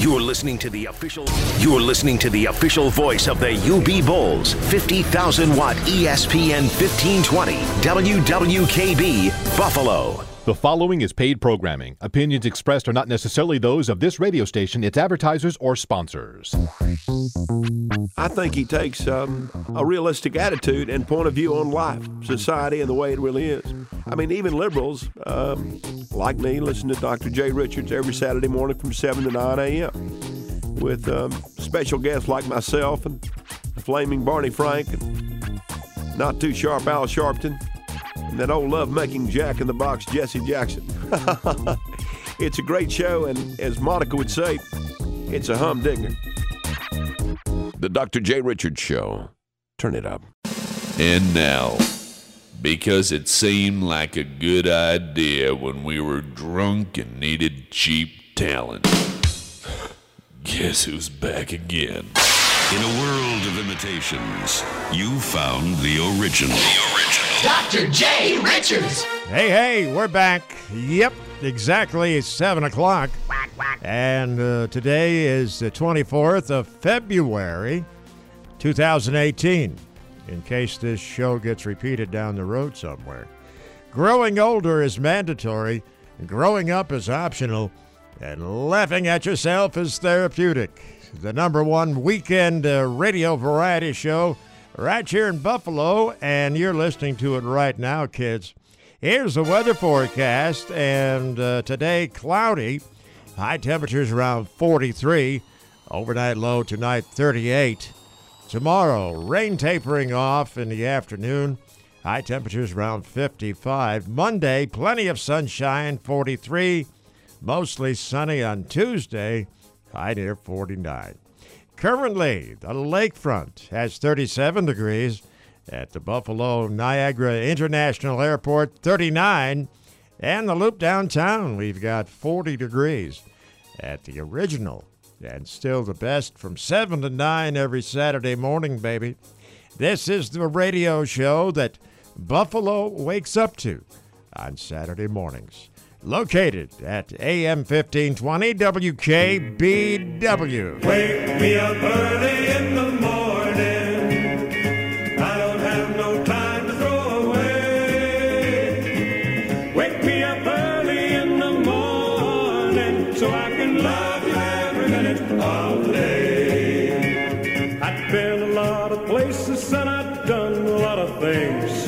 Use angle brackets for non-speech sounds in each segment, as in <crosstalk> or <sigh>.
You're listening to the official. You're listening to the official voice of the UB Bulls, 50,000 watt ESPN 1520 WWKB Buffalo. The following is paid programming. Opinions expressed are not necessarily those of this radio station, its advertisers, or sponsors. I think he takes um, a realistic attitude and point of view on life, society, and the way it really is. I mean, even liberals um, like me listen to Dr. Jay Richards every Saturday morning from 7 to 9 a.m. with um, special guests like myself and Flaming Barney Frank and not too sharp Al Sharpton that old love-making Jack in the Box Jesse Jackson. <laughs> it's a great show, and as Monica would say, it's a humdinger. The Dr. J. Richards Show. Turn it up. And now, because it seemed like a good idea when we were drunk and needed cheap talent. <sighs> Guess who's back again? In a world of imitations, you found the original. The original. Dr. J. Richards. Hey, hey, we're back. Yep, exactly. It's 7 o'clock. Quack, quack. And uh, today is the 24th of February, 2018, in case this show gets repeated down the road somewhere. Growing older is mandatory, growing up is optional, and laughing at yourself is therapeutic. The number one weekend uh, radio variety show right here in Buffalo, and you're listening to it right now, kids. Here's the weather forecast, and uh, today cloudy, high temperatures around 43, overnight low tonight 38. Tomorrow, rain tapering off in the afternoon, high temperatures around 55. Monday, plenty of sunshine, 43, mostly sunny on Tuesday, high near 49. Currently, the lakefront has 37 degrees. At the Buffalo Niagara International Airport, 39. And the loop downtown, we've got 40 degrees. At the original, and still the best from 7 to 9 every Saturday morning, baby. This is the radio show that Buffalo wakes up to on Saturday mornings. Located at AM 1520 WKBW. Wake me up early in the morning. I don't have no time to throw away. Wake me up early in the morning so I can love you every minute of the day. I've been a lot of places and I've done a lot of things.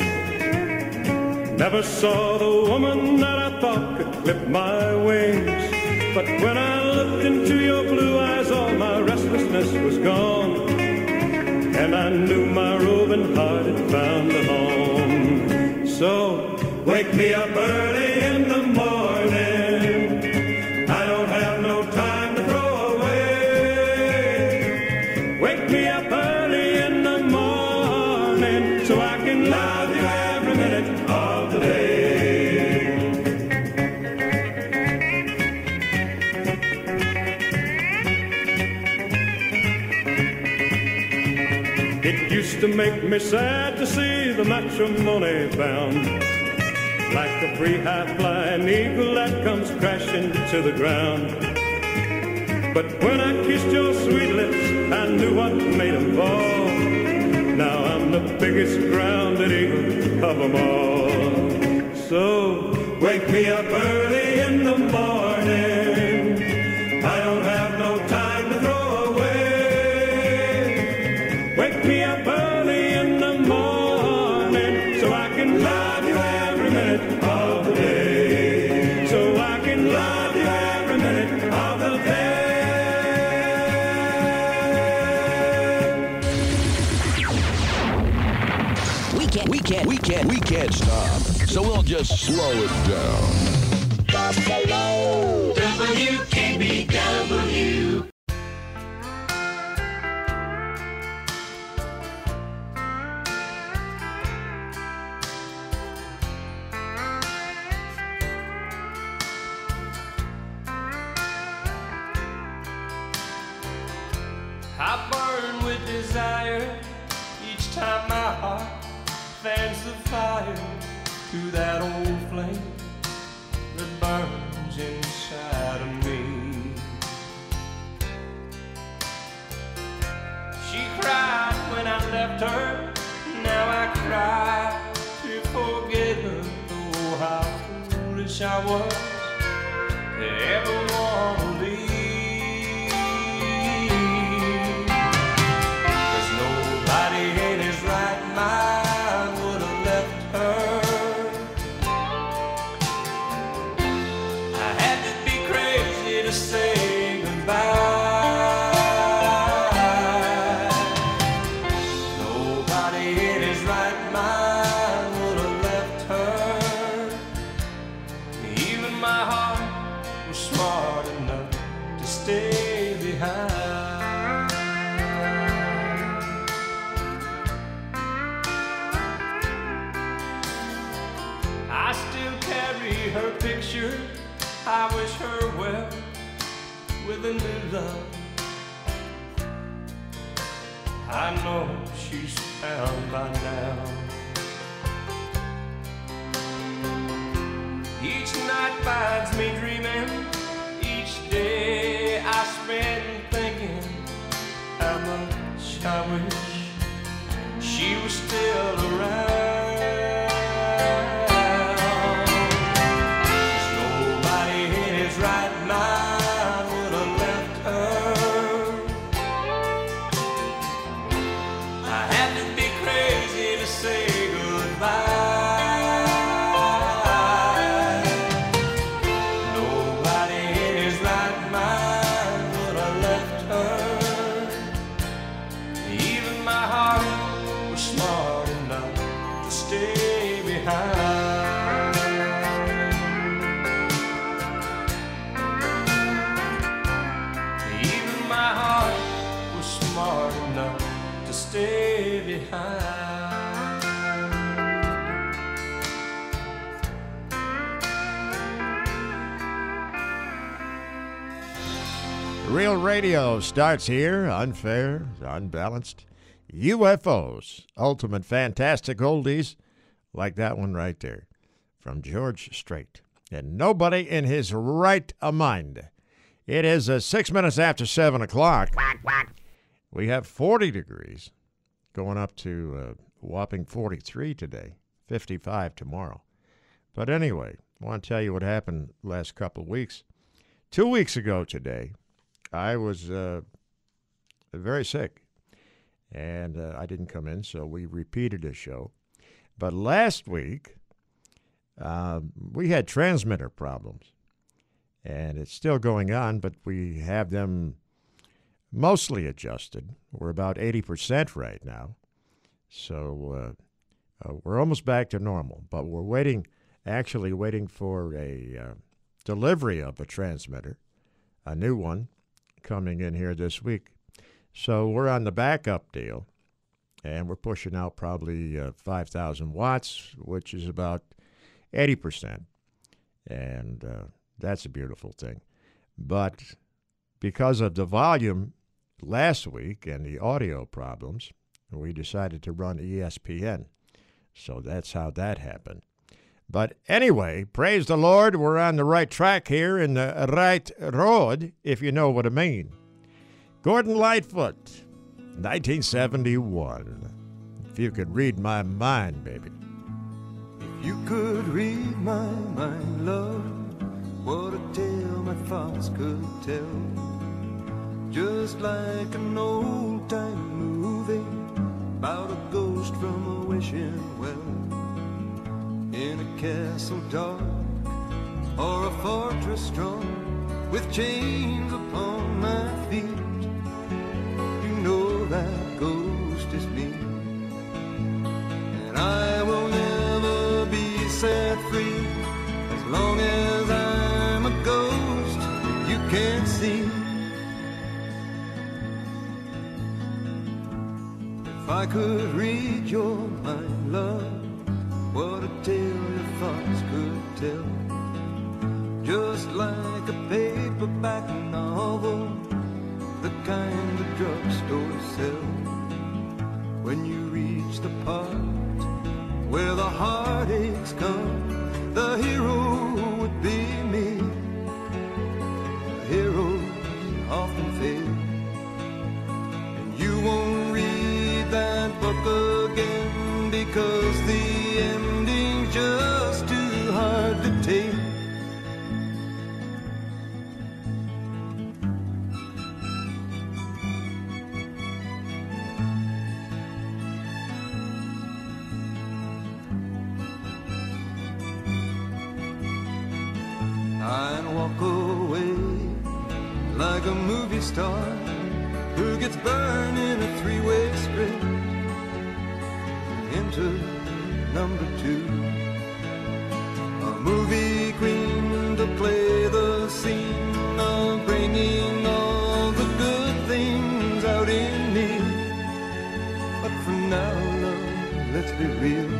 Never saw the woman But when I looked into your blue eyes, all my restlessness was gone. And I knew my roving heart had found a home. So wake me up early me sad to see the matrimony bound. Like a free high flying eagle that comes crashing to the ground. But when I kissed your sweet lips, I knew what made them fall. Now I'm the biggest grounded eagle of them all. So wake me up early in the morning. Just slow it down. Foolish starts here, unfair, unbalanced. UFOs, ultimate fantastic oldies, like that one right there from George Strait. And nobody in his right a mind. It is uh, six minutes after seven o'clock. We have 40 degrees, going up to uh, whopping 43 today, 55 tomorrow. But anyway, I want to tell you what happened last couple of weeks. Two weeks ago today, I was uh, very sick, and uh, I didn't come in, so we repeated the show. But last week, um, we had transmitter problems, and it's still going on, but we have them mostly adjusted. We're about 80% right now, so uh, uh, we're almost back to normal, but we're waiting, actually waiting for a uh, delivery of a transmitter, a new one coming in here this week. So we're on the backup deal, and we're pushing out probably uh, 5,000 watts, which is about 80%. And uh, that's a beautiful thing. But because of the volume last week and the audio problems, we decided to run ESPN. So that's how that happened. But anyway, praise the Lord, we're on the right track here in the right road, if you know what I mean. Gordon Lightfoot, 1971. If you could read my mind, baby. If you could read my mind, love, what a tale my thoughts could tell. Just like an old time movie about a ghost from a wishing well. In a castle dark or a fortress strong with chains upon my feet. You know that ghost is me. And I will never be set free as long as I'm a ghost you can't see. If I could read your mind, love, what a tale your thoughts could tell. Just like a paperback novel, the kind the drugstore sell. When you reach the part where the heartaches come, the hero would be star who gets burned in a three-way script into number two. A movie queen to play the scene of bringing all the good things out in me. But for now, love, let's be real.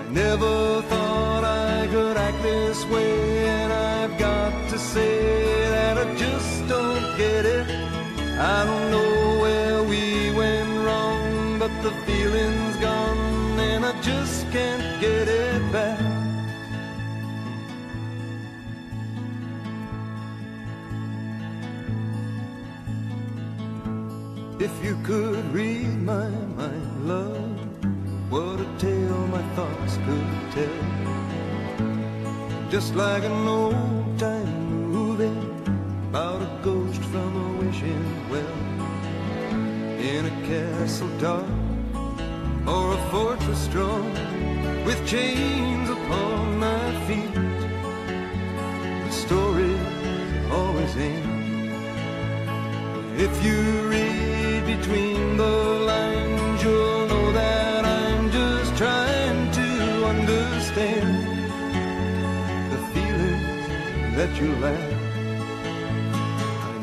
I never thought I could act this way, and I've got to say get it. I don't know where we went wrong, but the feeling's gone, and I just can't get it back. If you could read my mind, love, what a tale my thoughts could tell. Just like an old time movie about a ghost from a wishing well. In a castle dark or a fortress strong with chains upon my feet. The story always ends. If you read between the lines, you'll know that I'm just trying to understand the feelings that you lack.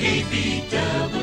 WKBW.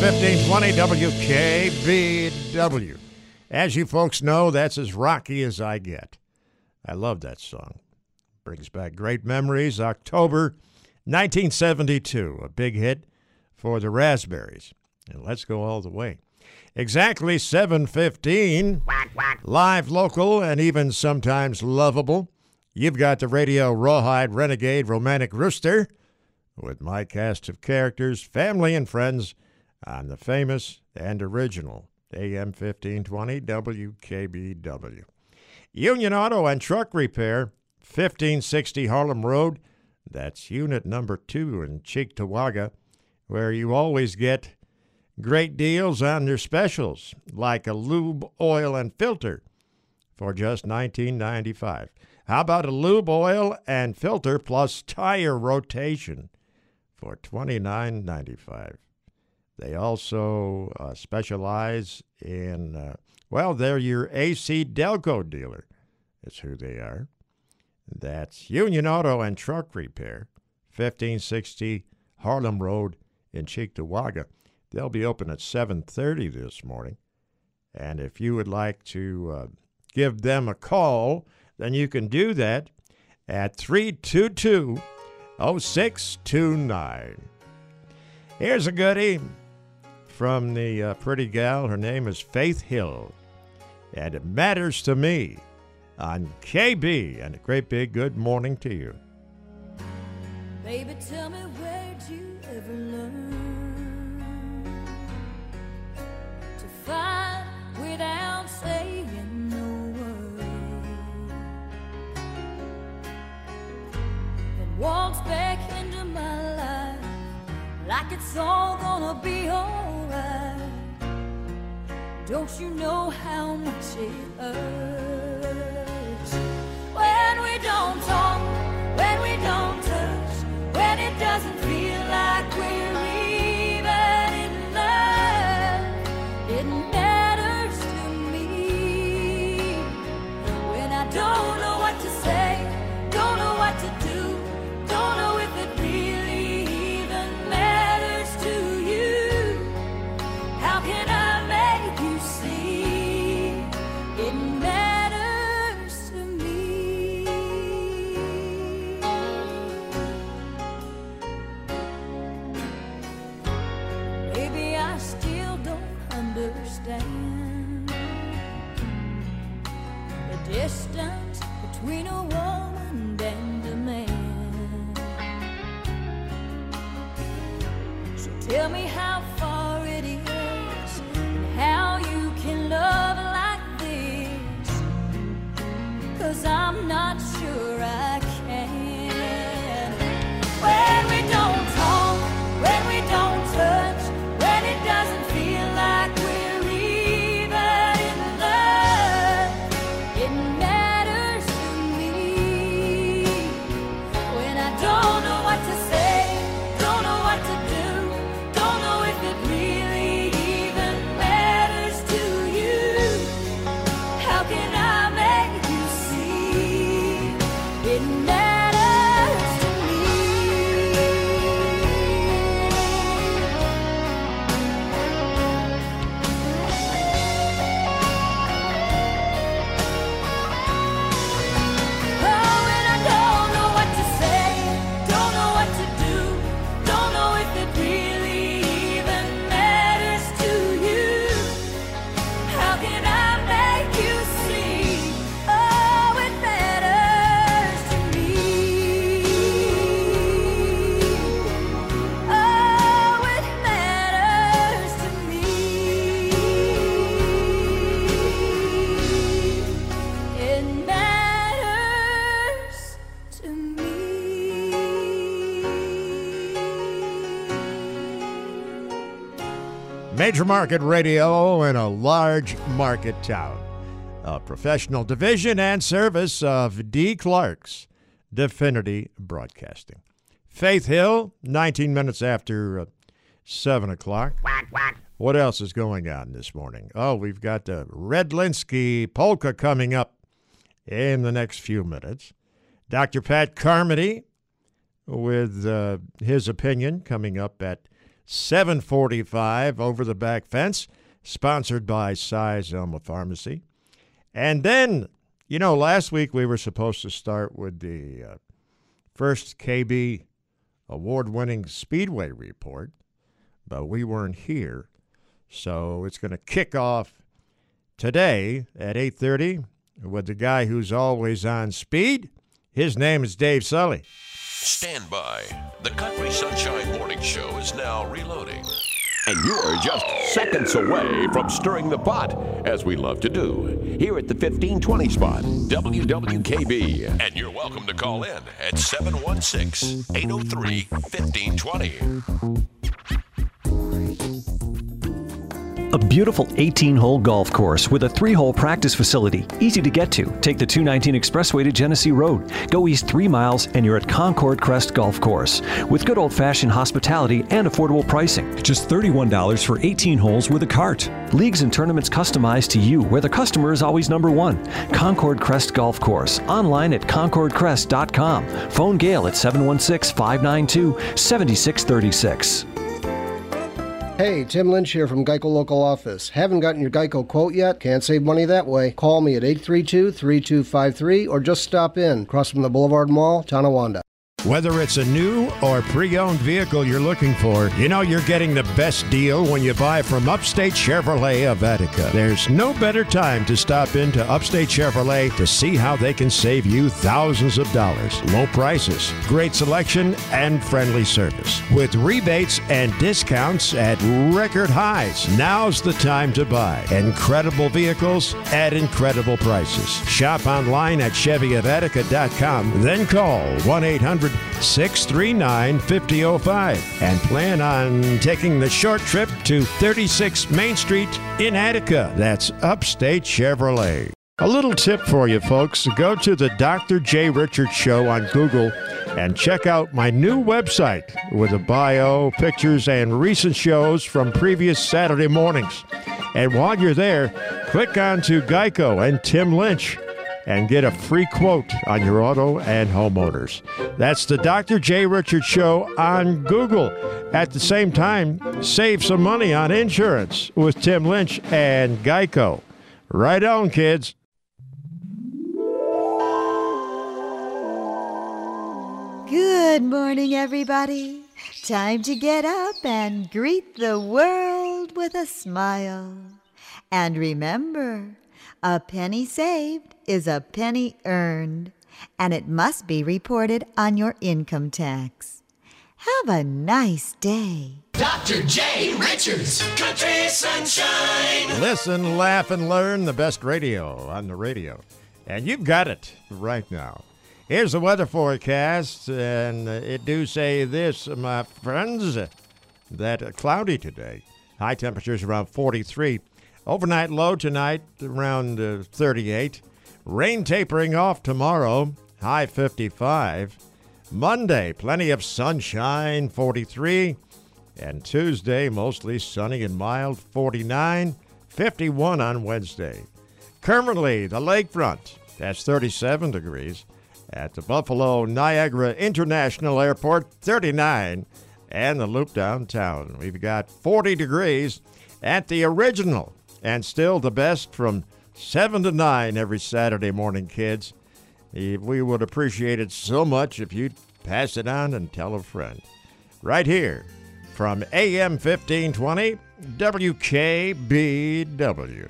1520 WKBW. As you folks know, that's as rocky as I get. I love that song. Brings back great memories. October 1972, a big hit for the Raspberries. And let's go all the way. Exactly 715. Live, local, and even sometimes lovable. You've got the radio Rawhide Renegade Romantic Rooster with my cast of characters, family, and friends on the famous and original AM 1520 WKBW. Union Auto and Truck Repair, 1560 Harlem Road. That's unit number two in Cheektowaga, where you always get great deals on their specials, like a lube, oil, and filter for just $19.95. How about a lube, oil, and filter plus tire rotation for $29.95? They also uh, specialize in, uh, well, they're your ACDelco dealer. That's who they are. That's Union Auto and Truck Repair, 1560 Harlem Road in Cheektowaga. They'll be open at 7:30 this morning. And if you would like to uh, give them a call, then you can do that at 322 0629. Here's a goodie from the uh, pretty gal. Her name is Faith Hill. And it matters to me on KB. And a great big good morning to you. Baby, tell me where'd you ever learn to fight without saying no word? Walks back into my life like it's all gonna be alright. Don't you know how much it hurts when we don't talk, when we don't touch, when it doesn't feel like we're even in love? It matters to me when I don't know what to say, don't know what to do, don't know Major market radio in a large market town. A professional division and service of D. Clark's Definity Broadcasting. Faith Hill, 19 minutes after uh, 7 o'clock. What else is going on this morning? Oh, we've got the Redlinsky polka coming up in the next few minutes. Dr. Pat Carmody with uh, his opinion coming up at 745 over the back fence, sponsored by Size Elma Pharmacy. And then, you know, last week we were supposed to start with the uh, first KB award winning Speedway report, but we weren't here. So it's going to kick off today at 8:30 with the guy who's always on speed. His name is Dave Sully. Stand by. The Country Sunshine Morning Show is now reloading. And you're just seconds away from stirring the pot, as we love to do, here at the 1520 spot, WWKB. And you're welcome to call in at 716 803 1520. A beautiful 18 hole golf course with a three hole practice facility, easy to get to. Take the 219 Expressway to Genesee Road. Go east three miles and you're at Concord Crest Golf Course with good old fashioned hospitality and affordable pricing. Just $31 for 18 holes with a cart. Leagues and tournaments customized to you where the customer is always number one. Concord Crest Golf Course. Online at concordcrest.com. Phone Gail at 716 592 7636. Hey, Tim Lynch here from Geico Local Office. Haven't gotten your Geico quote yet? Can't save money that way. Call me at 832 3253 or just stop in across from the Boulevard Mall, Tonawanda. Whether it's a new or pre owned vehicle you're looking for, you know you're getting the best deal when you buy from Upstate Chevrolet of Attica. There's no better time to stop into Upstate Chevrolet to see how they can save you thousands of dollars. Low prices, great selection, and friendly service. With rebates and discounts at record highs, now's the time to buy. Incredible vehicles at incredible prices. Shop online at ChevyofAttica.com, then call 1 800 639 5005 and plan on taking the short trip to 36 Main Street in Attica. That's Upstate Chevrolet. A little tip for you folks go to the Dr. J. Richards Show on Google and check out my new website with a bio, pictures, and recent shows from previous Saturday mornings. And while you're there, click on to Geico and Tim Lynch and get a free quote on your auto and homeowners. That's the Dr. J. Richards Show on Google. At the same time, save some money on insurance with Tim Lynch and Geico. Right on, kids. Good morning, everybody. Time to get up and greet the world with a smile. And remember, a penny saved is a penny earned, and it must be reported on your income tax. Have a nice day. Dr. J. Richards, Country Sunshine. Listen, laugh, and learn the best radio on the radio. And you've got it right now. Here's the weather forecast, and it do say this, my friends, that cloudy today. High temperatures around 43. Overnight low tonight around uh, 38. Rain tapering off tomorrow, high 55. Monday, plenty of sunshine, 43. And Tuesday, mostly sunny and mild, 49. 51 on Wednesday. Currently, the lakefront, that's 37 degrees. At the Buffalo Niagara International Airport, 39. And the loop downtown, we've got 40 degrees at the original. And still the best from 7 to 9 every Saturday morning, kids. Eh, we would appreciate it so much if you'd pass it on and tell a friend. Right here from AM 1520, WKBW.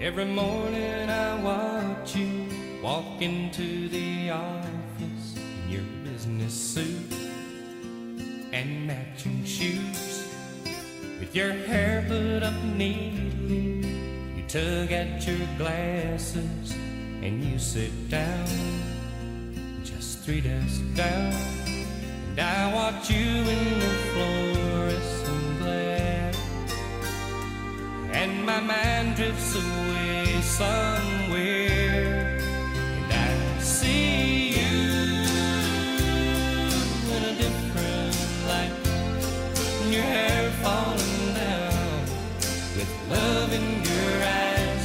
Every morning I watch you walk into the office in your business suit and matching shoes. With your hair put up neatly, you tug at your glasses and you sit down, just three desks down. And I watch you in your fluorescent glare, and my mind drifts away somewhere, falling down with love in your eyes.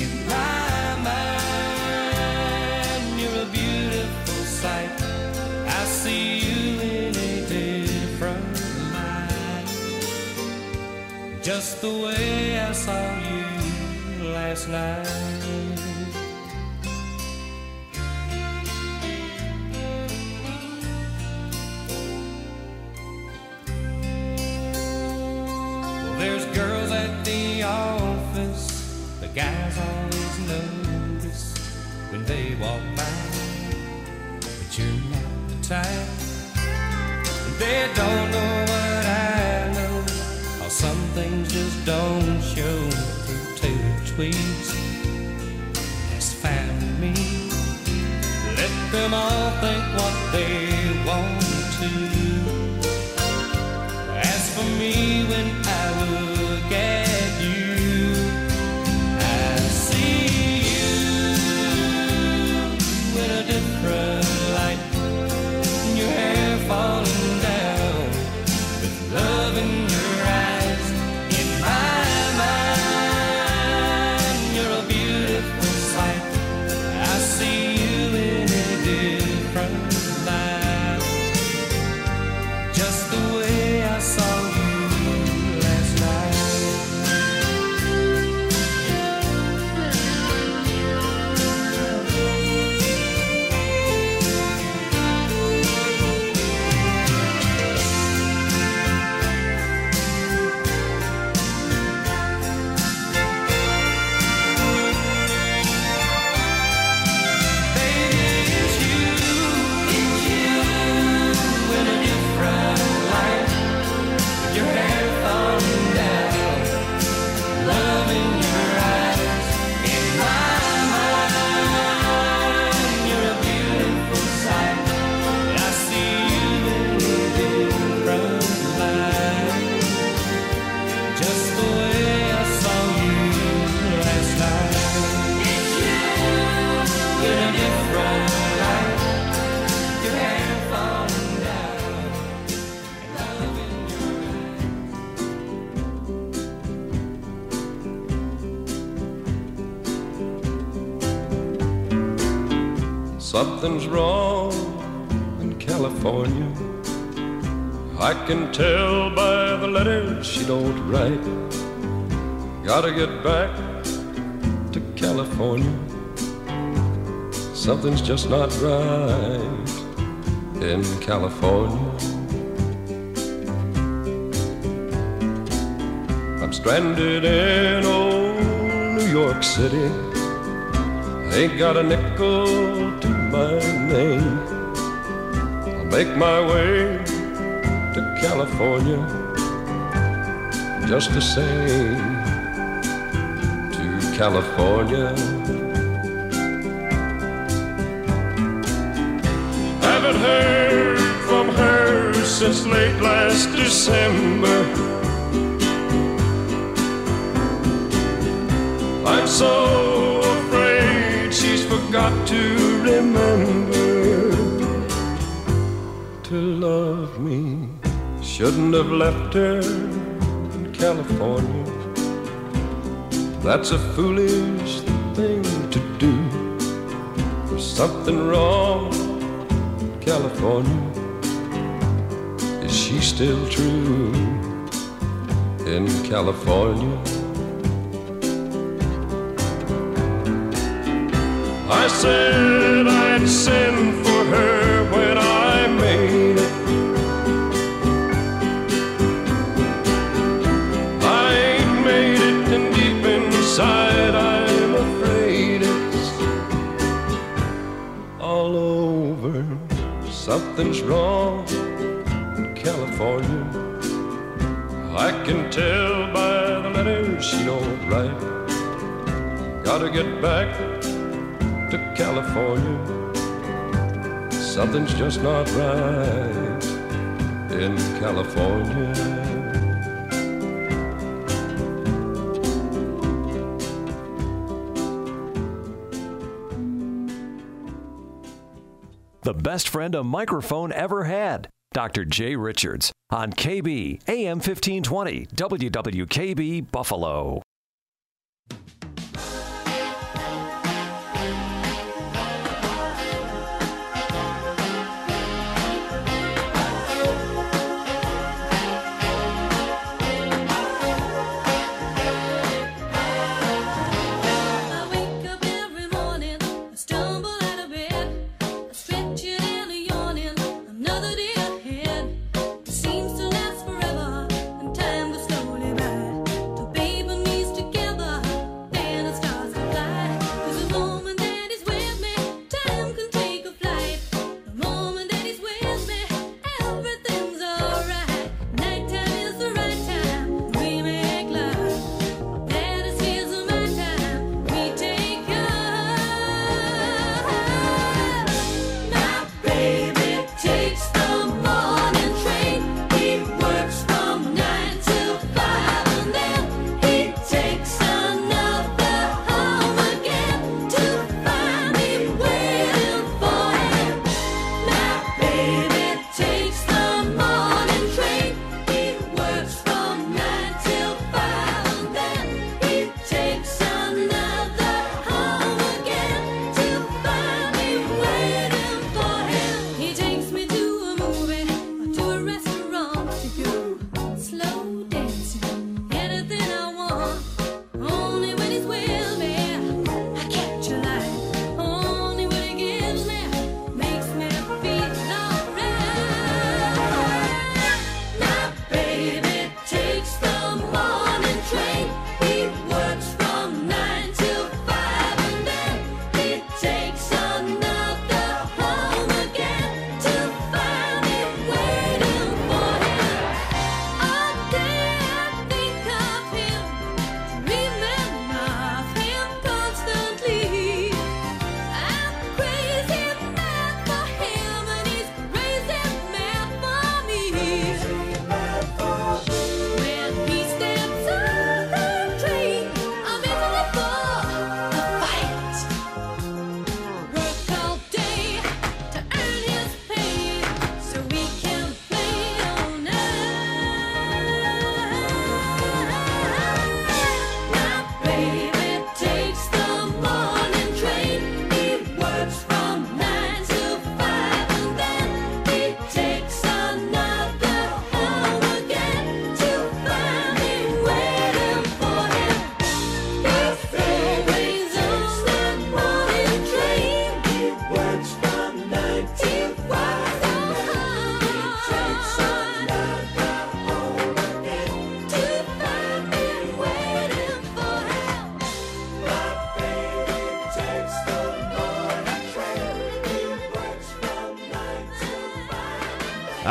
In my mind, you're a beautiful sight. I see you in a different light. Just the way I saw you last night. There's girls at the office, the guys always notice when they walk by. But you're not the type. They don't know what I know. How some things just don't show through tailor tweets. That's fine with me. Let them all think what they Something's wrong in California. I can tell by the letters she don't write. Gotta get back to California. Something's just not right in California. I'm stranded in old New York City. Ain't got a nickel my name. I'll make my way to California just the same to California. Haven't heard from her since late last December. I'm so forgot to remember to love me. Shouldn't have left her in California. That's a foolish thing to do. There's something wrong in California. Is she still true in California? I said I'd send for her when I made it. I ain't made it, and deep inside I'm afraid it's all over. Something's wrong in California. I can tell by the letters she don't write. Gotta get back California. Something's just not right in California. The best friend a microphone ever had. Dr. Jay Richards on KB AM 1520 WWKB Buffalo.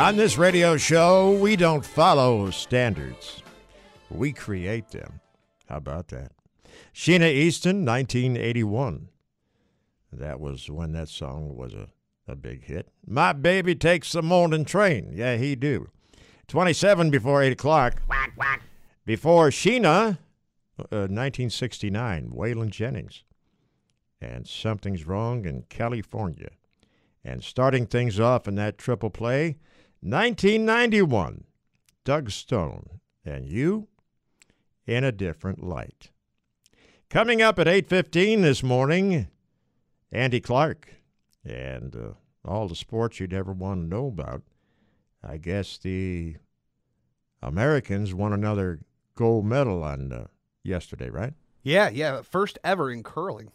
On this radio show, we don't follow standards, we create them. How about that? Sheena Easton, 1981. That was when that song was a, a big hit. My baby takes the morning train. Yeah, he do. 27 before 8 o'clock. Before Sheena, uh, 1969, Waylon Jennings. And Something's Wrong in California. And starting things off in that triple play, 1991, Doug Stone and you in a different light. Coming up at 8:15 this morning, Andy Clark and uh, all the sports you'd ever want to know about. I guess the Americans won another gold medal on uh, yesterday, right? Yeah, yeah. First ever in curling.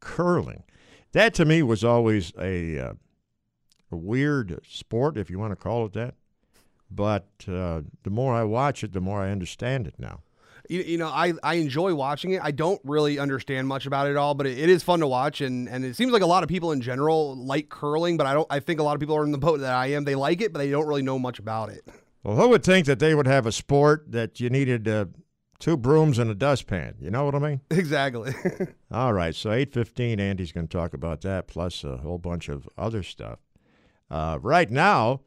Curling. That to me was always a, uh, a weird sport, if you want to call it that. But uh, the more I watch it, the more I understand it now. You, you know, I, I enjoy watching it. I don't really understand much about it all, but it, it is fun to watch, and, and it seems like a lot of people in general like curling. But I don't. I think a lot of people are in the boat that I am. They like it, but they don't really know much about it. Well, who would think that they would have a sport that you needed uh, two brooms and a dustpan? You know what I mean? <laughs> Exactly. <laughs> All right, so 8:15 Andy's going to talk about that plus a whole bunch of other stuff. Uh, right now,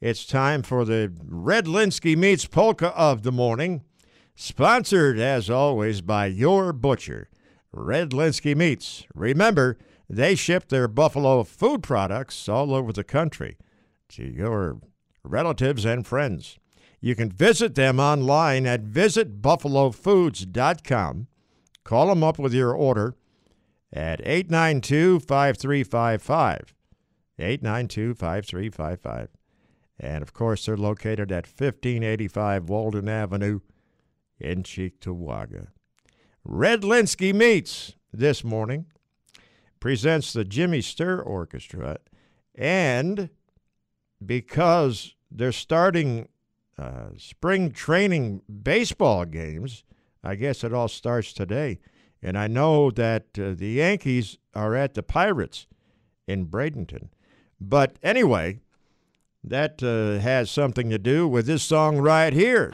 it's time for the Redlinski Meats Polka of the morning, sponsored as always by your butcher, Redlinski Meats. Remember, they ship their buffalo food products all over the country to your relatives and friends. You can visit them online at visitbuffalofoods.com. Call them up with your order at 892 5355. 892 5355. And of course, they're located at 1585 Walden Avenue in Cheektowaga. Redlinski Meats this morning presents the Jimmy Sturr Orchestra. And because they're starting uh, spring training baseball games, I guess it all starts today. And I know that uh, the Yankees are at the Pirates in Bradenton. But anyway, that uh, has something to do with this song right here.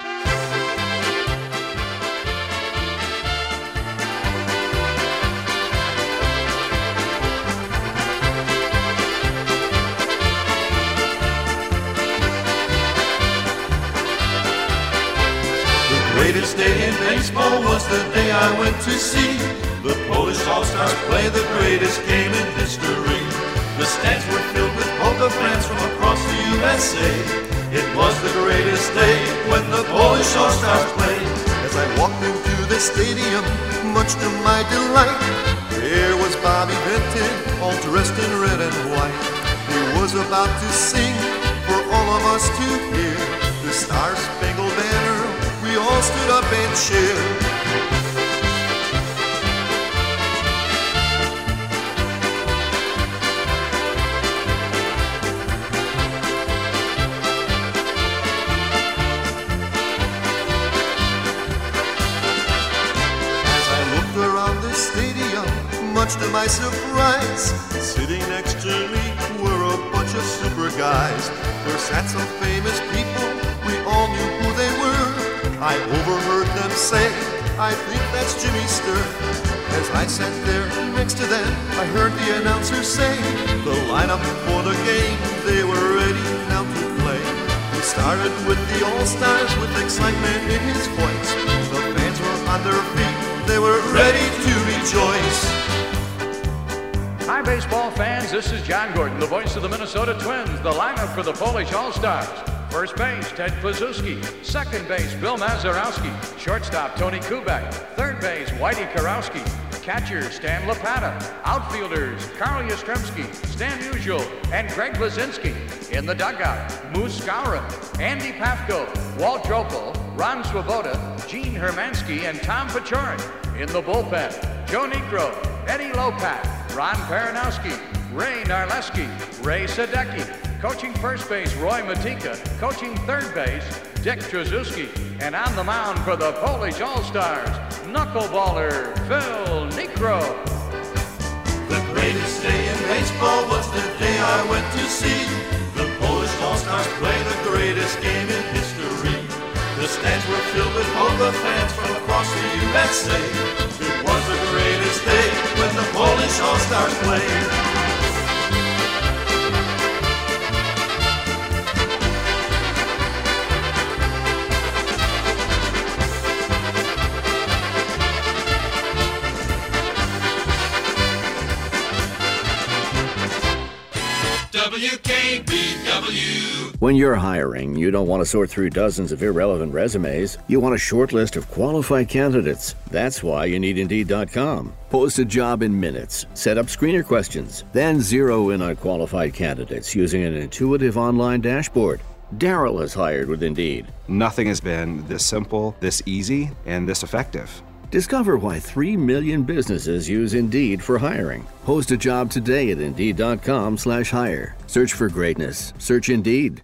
The greatest day in baseball was the day I went to see the Polish All-Stars play the greatest game in history. The stands were filled with polka fans from across the USA. It was the greatest day when the Polish All-Stars played. As I walked into the stadium, much to my delight, there was Bobby Vinton, all dressed in red and white. He was about to sing for all of us to hear the Star Spangled Banner. We all stood up and cheered. Much to my surprise, sitting next to me were a bunch of super guys. There sat some famous people, we all knew who they were. I overheard them say, I think that's Jimmy Sturr. As I sat there next to them, I heard the announcer say, the lineup for the game, they were ready now to play. He started with the All-Stars with excitement in his voice. The fans were on their feet, they were ready to rejoice. This is John Gordon, the voice of the Minnesota Twins. The lineup for the Polish All Stars. First base, Ted Kluszewski. Second base, Bill Mazeroski. Shortstop, Tony Kubek. Third base, Whitey Kurowski. Catcher, Stan Lopata. Outfielders, Carl Yastrzemski, Stan Musial, and Greg Blazinski. In the dugout, Moose Skowron, Andy Pafko, Walt Dropo, Ron Swoboda, Gene Hermanski, and Tom Paciorek. In the bullpen, Joe Niekro, Eddie Lopat, Ron Perranoski, Ray Narleski, Ray Sadecki, coaching first base Roy Matika, coaching third base Dick Trzuski, and on the mound for the Polish All-Stars, knuckleballer Phil Niekro. The greatest day in baseball was the day I went to see the Polish All-Stars play the greatest game in history. The stands were filled with Hoga fans from across the USA. It was the greatest day when the Polish All-Stars played. WKBW. When you're hiring, you don't want to sort through dozens of irrelevant resumes. You want a short list of qualified candidates. That's why you need Indeed.com. Post a job in minutes, set up screener questions, then zero in on qualified candidates using an intuitive online dashboard. Daryl has hired with Indeed. Nothing has been this simple, this easy, and this effective. Discover why 3 million businesses use Indeed for hiring. Post a job today at Indeed.com slash hire. Search for greatness. Search Indeed.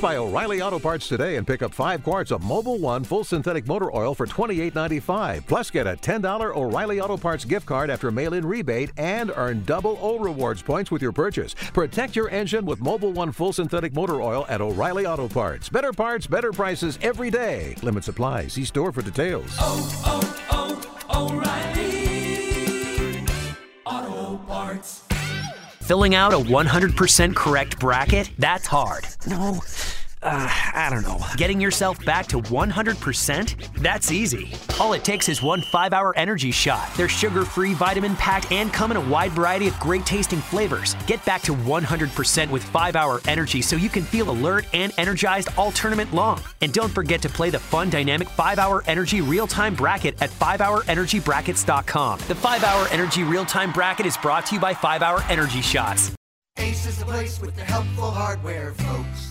Buy O'Reilly Auto Parts today and pick up five quarts of Mobil One full synthetic motor oil for $28.95. Plus, get a $10 O'Reilly Auto Parts gift card after mail in rebate and earn double O rewards points with your purchase. Protect your engine with Mobil One full synthetic motor oil at O'Reilly Auto Parts. Better parts, better prices every day. Limit supply. See store for details. Oh, oh, oh, O'Reilly Auto Parts. Filling out a 100% correct bracket? That's hard. No. Uh, I don't know. Getting yourself back to 100%? That's easy. All it takes is one 5 hour energy shot. They're sugar free, vitamin packed, and come in a wide variety of great tasting flavors. Get back to 100% with 5 hour energy so you can feel alert and energized all tournament long. And don't forget to play the fun, dynamic 5 hour energy real time bracket at 5hourenergybrackets.com. The 5 hour energy real time bracket is brought to you by 5 Hour Energy Shots. Ace is the place with the helpful hardware, folks.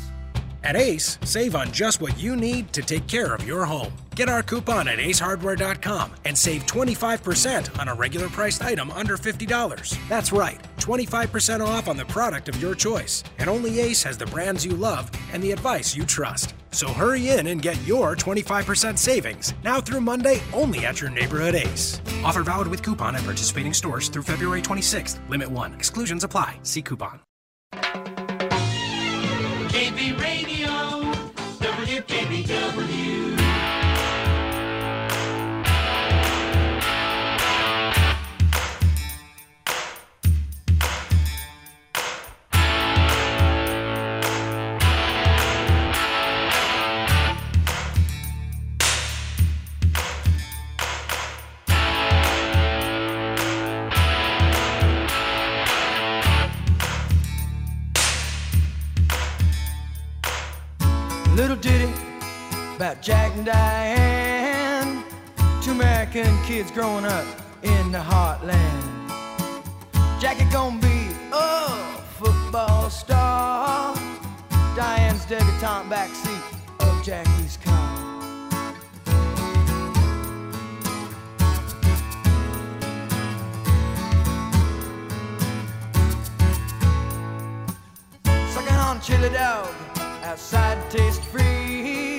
At Ace, save on just what you need to take care of your home. Get our coupon at acehardware.com and save 25% on a regular priced item under $50. That's right, 25% off on the product of your choice. And only Ace has the brands you love and the advice you trust. So hurry in and get your 25% savings now through Monday only at your neighborhood Ace. Offer valid with coupon at participating stores through February 26th. Limit 1. Exclusions apply. See coupon. WKBW. And Diane, two American kids growing up in the heartland. Jackie gonna be a football star. Diane's debutante backseat of Jackie's car. Sucking on chili dog outside taste freeze.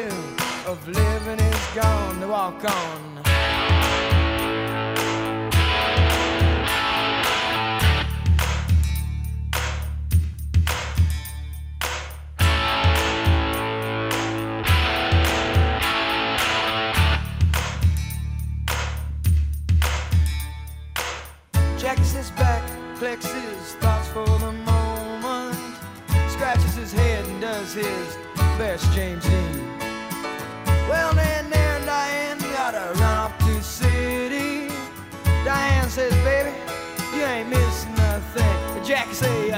of living is gone. They walk on. Jackie sits back, collects his thoughts for the moment, scratches his head and does his best James Dean. Say,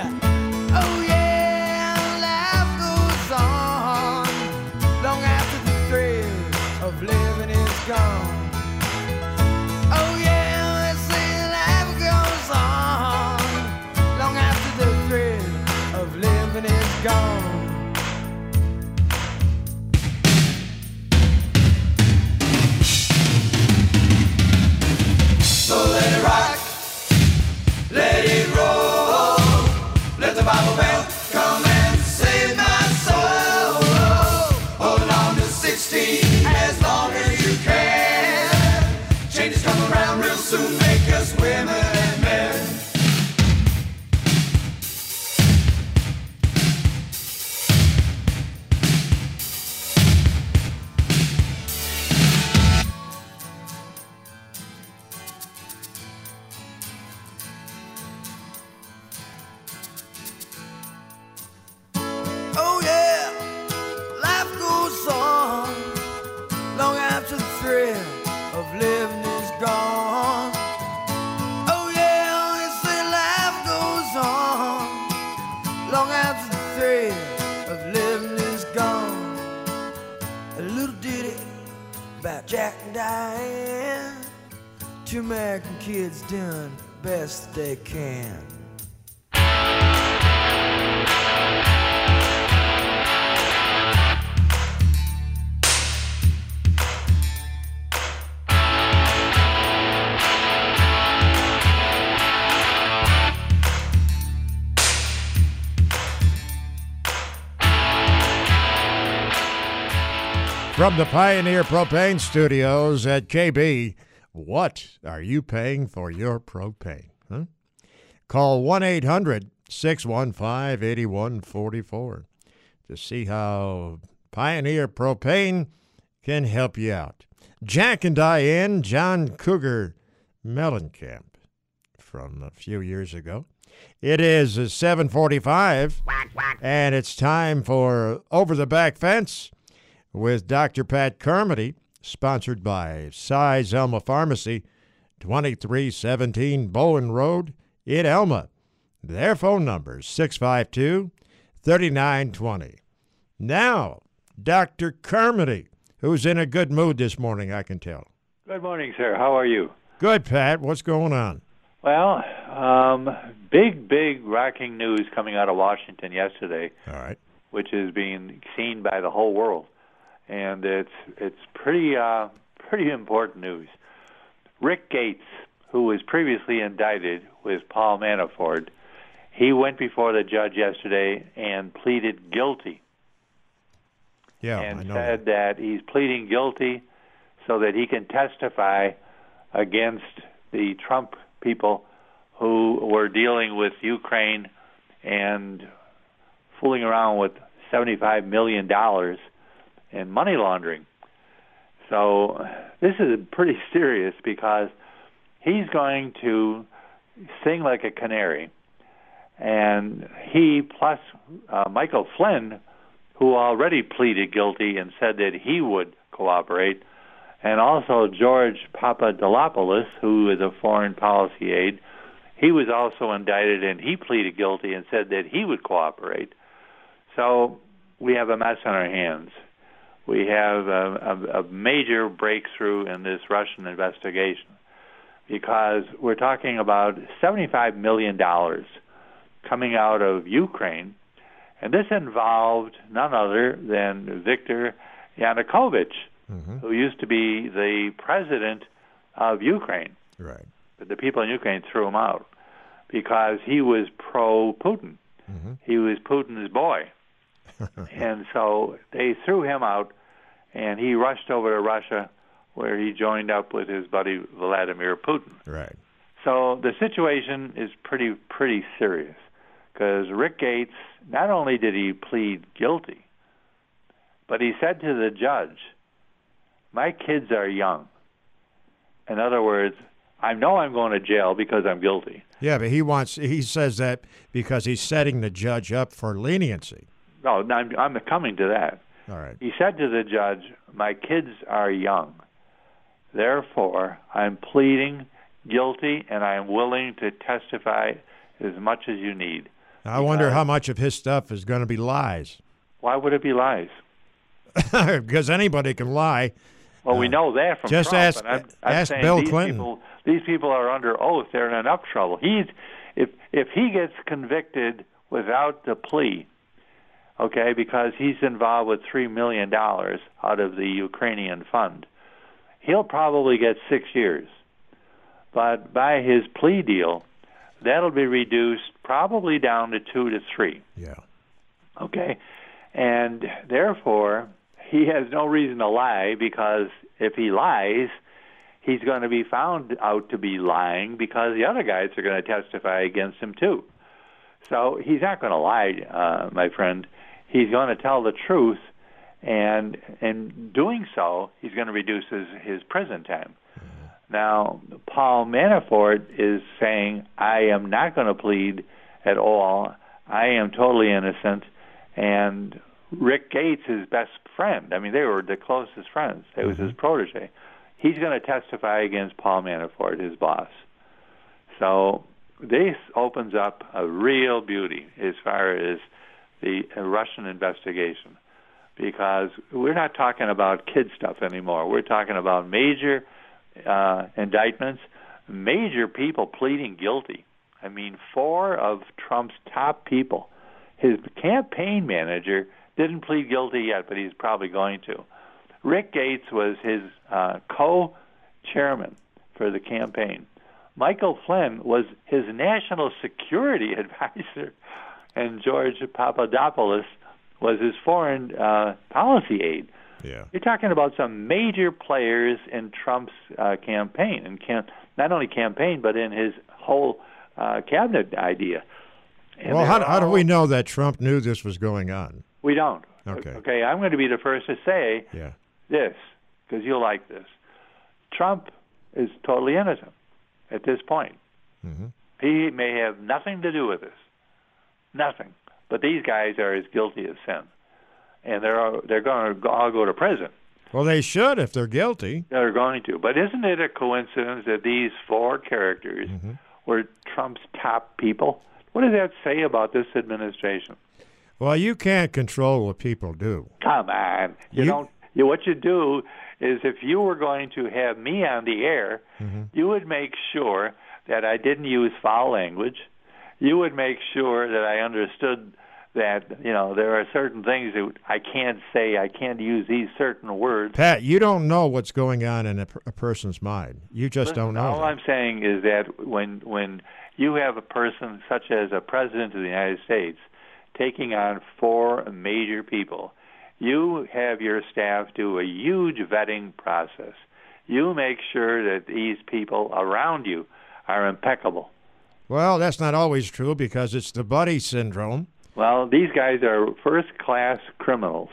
Jack and Diane. Two American kids doing best they can. From the Pioneer Propane Studios at KB, what are you paying for your propane? Huh? Call 1 800 615 8144 to see how Pioneer Propane can help you out. Jack and Diane, John Cougar Mellencamp from a few years ago. It is 745, and it's time for Over the Back Fence with Dr. Pat Carmody, sponsored by Size Elma Pharmacy, 2317 Bowen Road in Elma. Their phone number is 652 3920. Now, Dr. Carmody, who's in a good mood this morning, I can tell. Good morning, sir. How are you? Good, Pat. What's going on? Well, um, big, big rocking news coming out of Washington yesterday. All right. Which is being seen by the whole world, and it's it's pretty uh, pretty important news. Rick Gates, who was previously indicted with Paul Manafort, he went before the judge yesterday and pleaded guilty. Yeah, and I know. And said that he's pleading guilty so that he can testify against the Trump people who were dealing with Ukraine and fooling around with $75 million in money laundering. So this is pretty <laughs> serious because he's going to sing like a canary. And he plus uh, Michael Flynn, who already pleaded guilty and said that he would cooperate, and also George Papadopoulos, who is a foreign policy aide, he was also indicted and he pleaded guilty and said that he would cooperate. So we have a mess on our hands. We have a, a, a major breakthrough in this Russian investigation because we're talking about $75 million coming out of Ukraine, and this involved none other than Viktor Yanukovych, mm-hmm. who used to be the president of Ukraine. Right. But the people in Ukraine threw him out because he was pro Putin. Mm-hmm. He was Putin's boy. <laughs> and so they threw him out, and he rushed over to Russia, where he joined up with his buddy Vladimir Putin. Right. So the situation is pretty pretty serious because Rick Gates not only did he plead guilty, but he said to the judge, "My kids are young." In other words, I know I'm going to jail because I'm guilty. Yeah, but he wants, he says that because he's setting the judge up for leniency. Oh, no, I'm, I'm coming to that. All right. He said to the judge, My kids are young. Therefore, I'm pleading guilty and I'm willing to testify as much as you need. I wonder how much of his stuff is going to be lies. Why would it be lies? <laughs> because anybody can lie. Well, we uh, know that from just Trump. ask- I'm, I'm ask Bill these Clinton. People, these people are under oath. They're in enough trouble. He's if if he gets convicted without the plea, okay, because he's involved with three million dollars out of the Ukrainian fund, he'll probably get six years. But by his plea deal, that'll be reduced probably down to two to three. Yeah. Okay, and therefore he has no reason to lie because if he lies, he's going to be found out to be lying because the other guys are going to testify against him too. So he's not going to lie, uh, my friend. He's going to tell the truth, and in doing so, he's going to reduce his, his prison time. Now, Paul Manafort is saying, I am not going to plead at all. I am totally innocent. And Rick Gates, his best friend, I mean, they were the closest friends. It was his mm-hmm. protege. He's going to testify against Paul Manafort, his boss. So this opens up a real beauty as far as the Russian investigation because we're not talking about kid stuff anymore. We're talking about major uh, indictments, major people pleading guilty. I mean, four of Trump's top people. His campaign manager didn't plead guilty yet, but he's probably going to. Rick Gates was his uh, co-chairman for the campaign. Michael Flynn was his national security <laughs> advisor, and George Papadopoulos was his foreign uh, policy aide. Yeah. You're talking about some major players in Trump's uh, campaign, and not only campaign, but in his whole uh, cabinet idea. And well, how, how do we know that Trump knew this was going on? We don't. Okay. Okay, I'm going to be the first to say Yeah. this because you'll like this. Trump is totally innocent at this point. Mm-hmm. He may have nothing to do with this, nothing. But these guys are as guilty as sin, and they're all, they're going to all go to prison. Well, they should if they're guilty. They're going to. But isn't it a coincidence that these four characters Mm-hmm. were Trump's top people? What does that say about this administration? Well, you can't control what people do. Come on, you, You- don't. You, what you do is, if you were going to have me on the air, Mm-hmm. you would make sure that I didn't use foul language. You would make sure that I understood that you know there are certain things that I can't say. I can't use these certain words. Pat, you don't know what's going on in a, a person's mind. You just don't know. All that. I'm saying is that when when you have a person such as a president of the United States taking on four major people, you have your staff do a huge vetting process. You make sure that these people around you are impeccable. Well, that's not always true because it's the buddy syndrome. Well, these guys are first class criminals,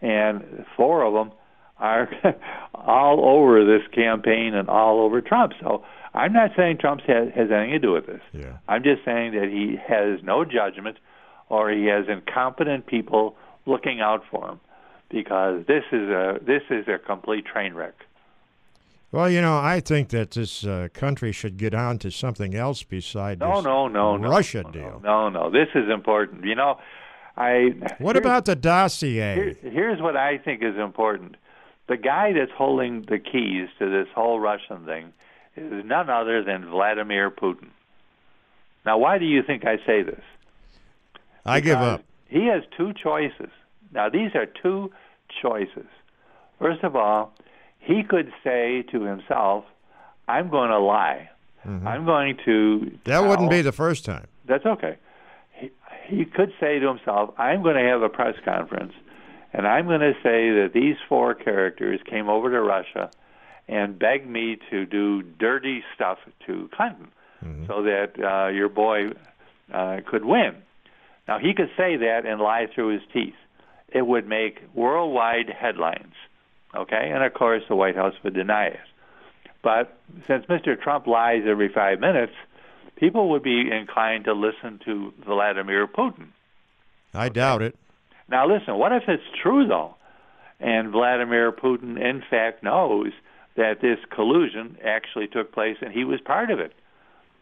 and four of them are <laughs> all over this campaign and all over Trump. So I'm not saying Trump has, has anything to do with this. Yeah. I'm just saying that he has no judgment or he has incompetent people looking out for him because this is a this is a complete train wreck. Well, you know, I think that this uh, country should get on to something else besides No, this no, no, no. Russia no, deal. No, no, this is important. You know, I What about the dossier? Here, here's what I think is important. The guy that's holding the keys to this whole Russian thing is none other than Vladimir Putin. Now, why do you think I say this? I give up. He has two choices. Now, these are two choices. First of all, he could say to himself, I'm going to lie. I'm going to. Mm-hmm. That wouldn't be the first time. that's okay. He, he could say to himself, I'm going to have a press conference, and I'm going to say that these four characters came over to Russia and begged me to do dirty stuff to Clinton so that uh, your boy uh, could win. Now, he could say that and lie through his teeth. It would make worldwide headlines, okay? And of course, the White House would deny it. But since Mr. Trump lies every five minutes, people would be inclined to listen to Vladimir Putin. I doubt it. Now, listen, what if it's true, though, and Vladimir Putin, in fact, knows that this collusion actually took place and he was part of it?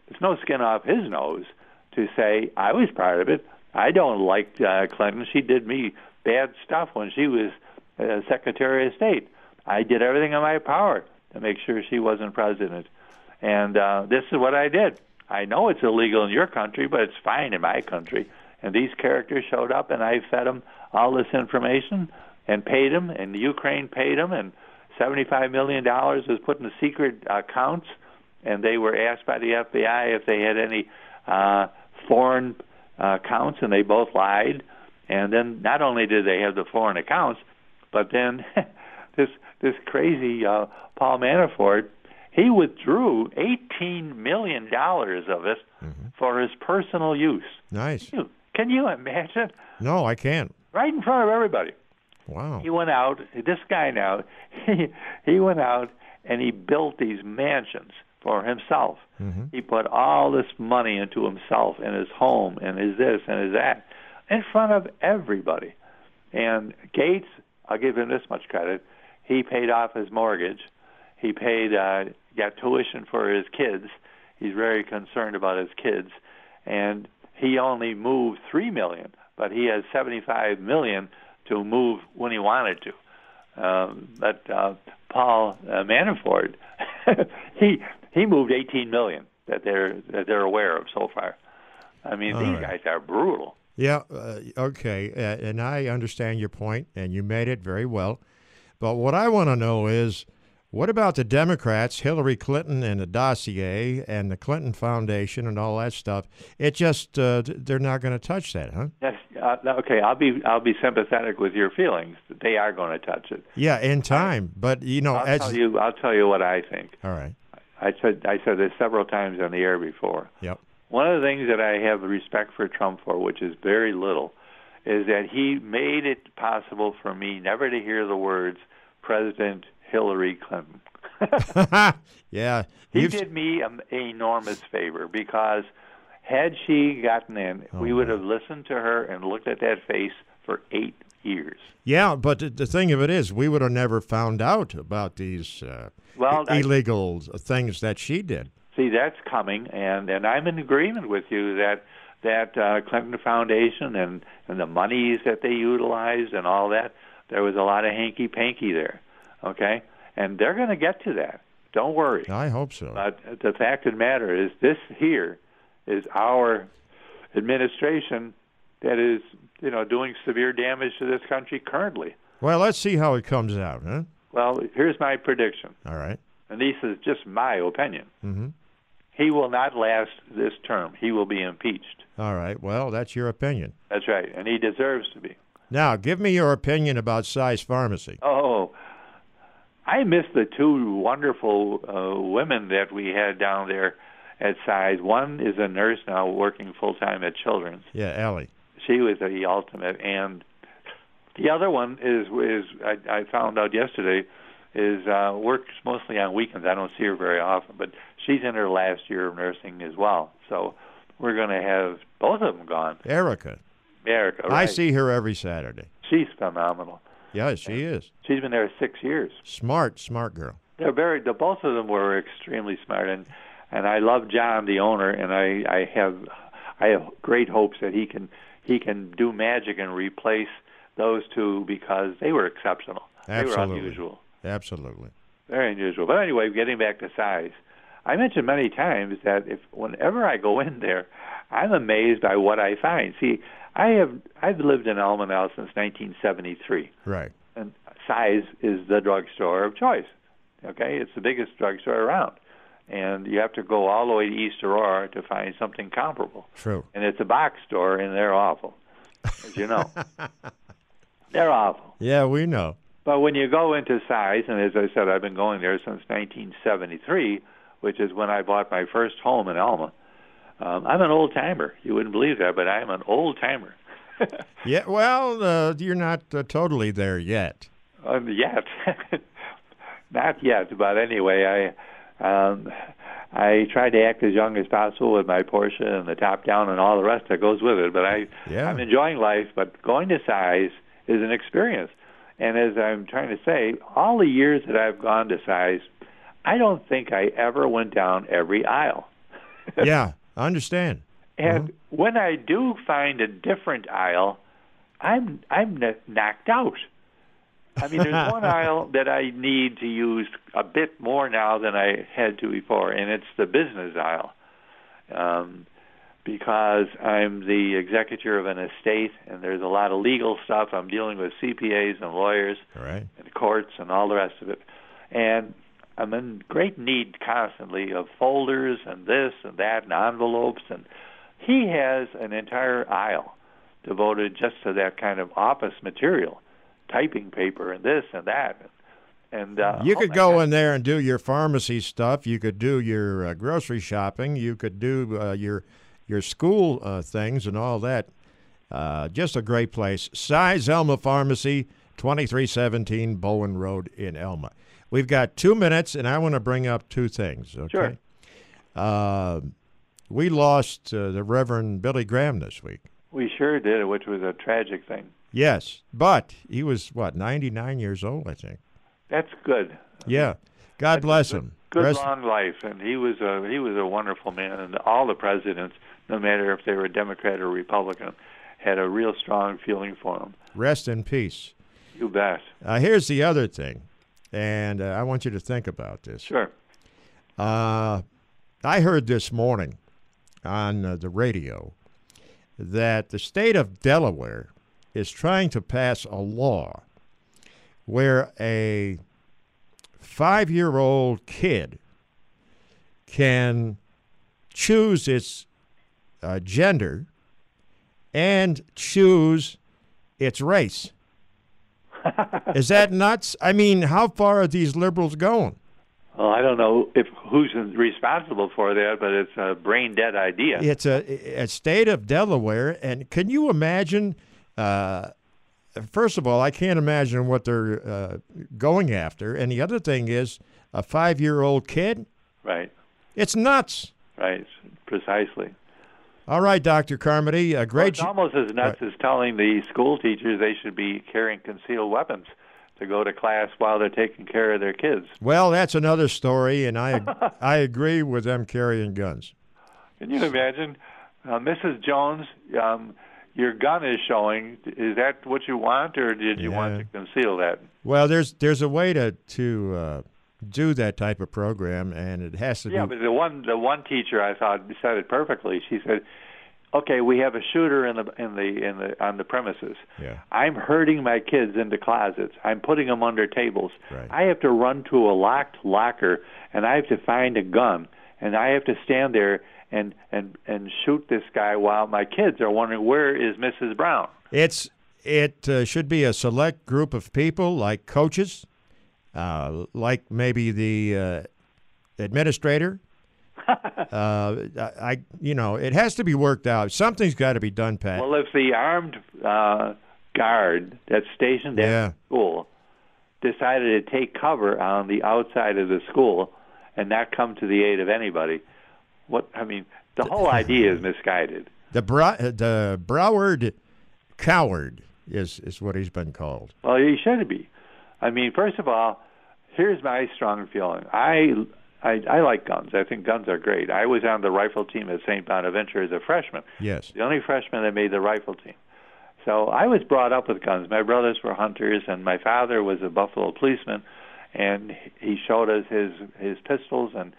There's no skin off his nose to say, I was part of it. I don't like uh, Clinton. She did me bad stuff when she was uh, Secretary of State. I did everything in my power to make sure she wasn't president. And uh, this is what I did. I know it's illegal in your country, but it's fine in my country. And these characters showed up, and I fed them all this information and paid them, and Ukraine paid them, and $75 million was put in the secret accounts, and they were asked by the FBI if they had any uh, foreign uh, accounts, and they both lied. And then not only did they have the foreign accounts, but then <laughs> this this crazy uh, Paul Manafort, he withdrew eighteen million dollars of it for his personal use. Nice. You- Can you imagine? No, I can't. Right in front of everybody. Wow. He went out. This guy now, <laughs> he he went out and he built these mansions for himself. Mhm. He put all this money into himself and his home and his this and his that in front of everybody. And Gates, I'll give him this much credit. He paid off his mortgage. He paid, uh, got tuition for his kids. he's very concerned about his kids, and he only moved three million, but he has 75 million to move when he wanted to. Um, but uh, Paul uh, Manafort, <laughs> he he moved 18 million that they're that they're aware of so far. I mean, All these right. guys are brutal. Yeah, uh, okay, uh, and I understand your point, and you made it very well. But what I want to know is, what about the Democrats, Hillary Clinton, and the dossier, and the Clinton Foundation, and all that stuff? It just, uh, they're not going to touch that, huh? Yes. Uh, okay. I'll be I'll be sympathetic with your feelings. They are going to touch it. Yeah, in time. But you know, I'll as tell you. I'll tell you what I think. all right. I said I said this several times on the air before. Yep. One of the things that I have respect for Trump for, which is very little, is that he made it possible for me never to hear the words President Hillary Clinton. <laughs> yeah, He you've- did me an enormous favor because had she gotten in, Oh, we would have listened to her and looked at that face for eight years. Yeah, but the, thing of it is, we would have never found out about these uh, Well, I- illegal things that she did. See, that's coming, and and I'm in agreement with you that that uh, Clinton Foundation and and the monies that they utilized and all that, there was a lot of hanky panky there. Okay, and they're going to get to that. Don't worry. I hope so. But the fact of the matter is, this here is our administration that is, you know, doing severe damage to this country currently. Well, let's see how it comes out, huh? Well, here's my prediction, All right. and this is just my opinion. Mm-hmm. He will not last this term. He will be impeached. All right. Well, that's your opinion. That's right, and he deserves to be. Now, give me your opinion about size pharmacy. Oh, I miss the two wonderful uh, women that we had down there at Size. One is a nurse now working full time at Children's. Yeah, Ellie. She was the ultimate, and the other one is is I, I found out yesterday is uh, works mostly on weekends. I don't see her very often, but she's in her last year of nursing as well. So we're going to have both of them gone. Erica. Erica, I see her every Saturday. She's phenomenal. Yeah, she is. She's been there six years. Smart, smart girl. They're very. The both of them were extremely smart, and and I love John, the owner, and I I have I have great hopes that he can he can do magic and replace those two because they were exceptional. They were Absolutely. unusual, Absolutely. very unusual. But anyway, getting back to size, I mentioned many times that if whenever I go in there, I'm amazed by what I find. See, I have I've lived in Elma now since 1973 Right. and size is the drugstore of choice. Okay, it's the biggest drugstore around, and you have to go all the way to East Aurora to find something comparable. True. And it's a box store, and they're awful, as you know. <laughs> they're awful. Yeah, we know. But when you go into size, and as I said, I've been going there since 1973, which is when I bought my first home in Elma. Um, I'm an old timer. You wouldn't believe that, but I'm an old timer. <laughs> Yeah, well, uh, you're not uh, totally there yet. Um, yet, <laughs> not yet. But anyway, I um, I try to act as young as possible with my Porsche and the top down and all the rest that goes with it. But I Yeah. I'm enjoying life. But going to size is an experience. And as I'm trying to say, all the years that I've gone to size, I don't think I ever went down every aisle. <laughs> yeah, I understand. And when I do find a different aisle, I'm I'm kn- knocked out. I mean, there's one <laughs> aisle that I need to use a bit more now than I had to before, and it's the business aisle, um, because I'm the executor of an estate, and there's a lot of legal stuff. I'm dealing with CPAs and lawyers Right. and courts and all the rest of it, and I'm in great need constantly of folders and this and that and envelopes and he has an entire aisle devoted just to that kind of office material, typing paper and this and that. And uh, You oh could my go God. in there and do your pharmacy stuff. You could do your uh, grocery shopping. You could do uh, your your school uh, things and all that. Uh, just a great place. Size Elma Pharmacy, 2317 Bowen Road in Elma. We've got two minutes, and I want to bring up two things. Okay. Sure. Uh, we lost uh, the Reverend Billy Graham this week. We sure did, which was a tragic thing. Yes, but he was what 99 years old, I think. That's good. Yeah. God bless him. good Rest- long life, and he was a he was a wonderful man, and all the presidents, no matter if they were a Democrat or Republican, had a real strong feeling for him. Rest in peace. You bet. Uh, here's the other thing, and uh, I want you to think about this. Sure. Uh, I heard this morning on uh, the radio that the state of Delaware is trying to pass a law where a five year old kid can choose its uh, gender and choose its race. <laughs> is that nuts? I mean, how far are these liberals going? Well, I don't know if who's responsible for that, but it's a brain dead idea. It's a, a state of Delaware, and can you imagine? Uh, first of all, I can't imagine what they're uh, going after, and the other thing is a five-year-old kid. Right. It's nuts. Right. Precisely. All right, Doctor Carmody, a great. It's almost as nuts as telling the school teachers they should be carrying concealed weapons to go to class while they're taking care of their kids. Well, that's another story, and I <laughs> I agree with them carrying guns. Can you imagine, uh, Mrs. Jones? Um, your gun is showing. Is that what you want, or did you want to conceal that? Well, there's there's a way to to uh, do that type of program, and it has to be Yeah, be. but the one the one teacher I thought said it perfectly. She said, "Okay, we have a shooter in the in the in the on the premises. Yeah. I'm herding my kids into closets. I'm putting them under tables. Right. I have to run to a locked locker, and I have to find a gun, and I have to stand there and and and shoot this guy while my kids are wondering where is Mrs. Brown." It's it uh, should be a select group of people like coaches, uh, like maybe the uh, administrator. <laughs> uh, I you know it has to be worked out. Something's got to be done, Pat. Well, if the armed uh, guard that's stationed at Yeah. the school decided to take cover on the outside of the school and not come to the aid of anybody, what I mean, the whole idea is misguided. the Bra- the Broward coward is is what he's been called. Well, he should be. I mean, first of all, here's my strong feeling. I, I I like guns. I think guns are great. I was on the rifle team at St. Bonaventure as a freshman. Yes. The only freshman that made the rifle team. So I was brought up with guns. My brothers were hunters, and my father was a Buffalo policeman, and he showed us his his pistols and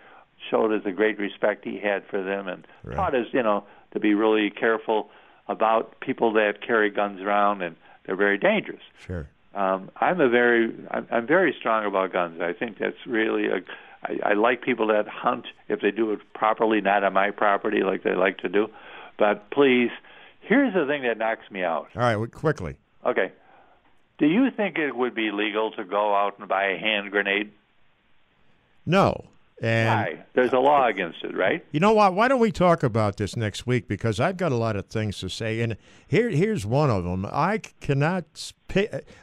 showed us the great respect he had for them, and taught us, you know, to be really careful about people that carry guns around, and they're very dangerous. Sure. Um, I'm a very I'm, I'm very strong about guns. I think that's really a I, I like people that hunt if they do it properly, not on my property like they like to do. But please, here's the thing that knocks me out. All right, well, quickly. Okay, do you think it would be legal to go out and buy a hand grenade? No. And? There's a law against it, right? You know what? Why don't we talk about this next week? Because I've got a lot of things to say, and here, here's one of them. I cannot.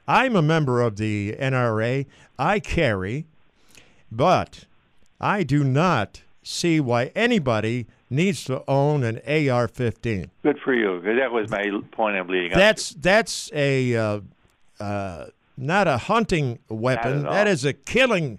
I'm a member of the NRA. I carry, but I do not see why anybody needs to own an AR-15. Good for you. That was my point I'm leading up. That's that's a uh, uh, not a hunting weapon. That is a killing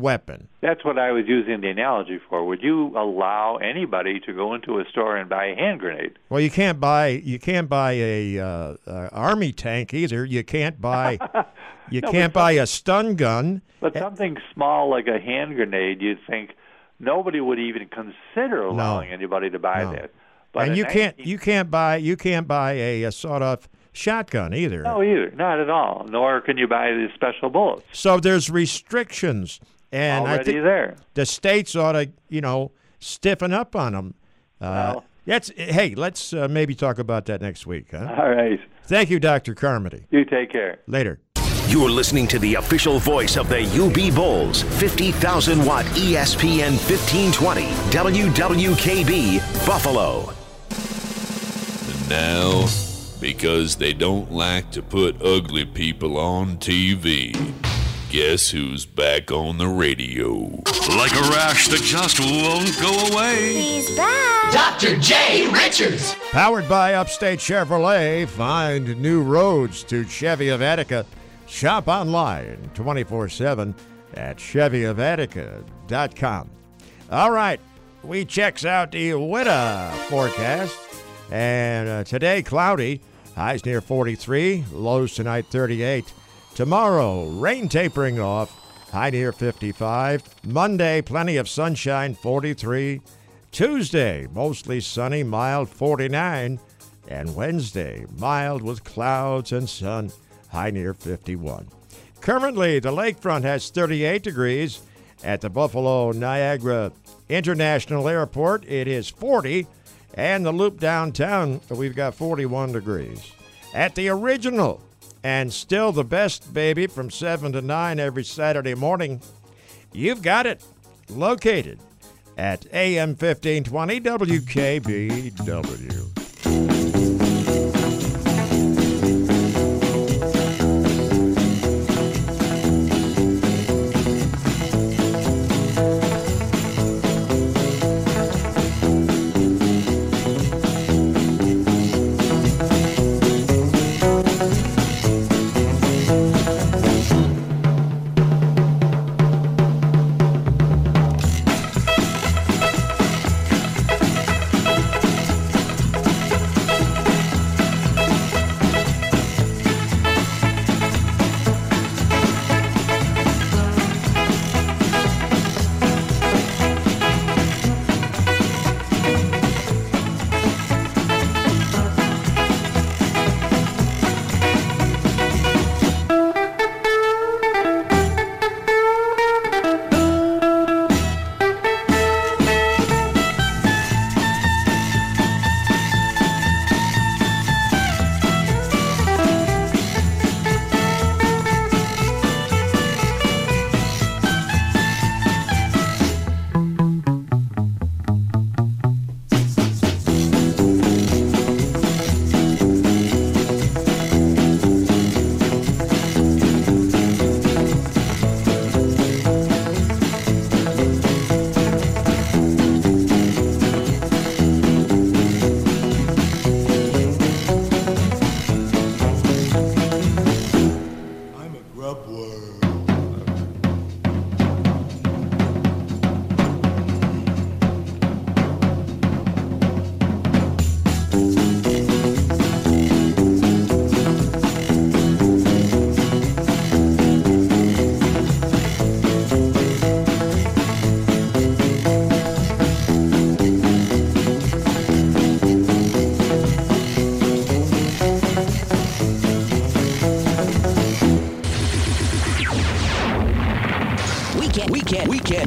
weapon. That's what I was using the analogy for. Would you allow anybody to go into a store and buy a hand grenade? Well, you can't buy you can't buy a uh, uh, army tank either. You can't buy <laughs> you No, can't buy a stun gun. But something small like a hand grenade, you'd think nobody would even consider allowing anybody to buy No. that. But and you can't you can't buy you can't buy a, a sawed off shotgun either. No, either. Not at all. Nor can you buy the special bullets. So there's restrictions, and I Already think there. the states ought to you know stiffen up on them. Uh, that's hey, let's uh, maybe talk about that next week. Huh? All right. Thank you, Doctor Carmody. You take care. Later. You're listening to the official voice of the UB Bulls, 50,000 watt ESPN 1520, WWKB, Buffalo. And now, because they don't like to put ugly people on TV, guess who's back on the radio? Like a rash that just won't go away. He's back. Dr. J. Richards. Powered by Upstate Chevrolet, find new roads to Chevy of Attica. Shop online 24 7 at ChevyOfAttica.com. All right, we checks out the winter forecast. And uh, today, cloudy, highs near 43, lows tonight 38. Tomorrow, rain tapering off, high near 55. Monday, plenty of sunshine, 43. Tuesday, mostly sunny, mild, 49. And Wednesday, mild with clouds and sun, high near 51. Currently, the lakefront has 38 degrees. At the Buffalo Niagara International Airport, it is 40. And the loop downtown, we've got 41 degrees. At the original, and still the best, baby, from 7 to 9 every Saturday morning, you've got it located at AM 1520 WKBW.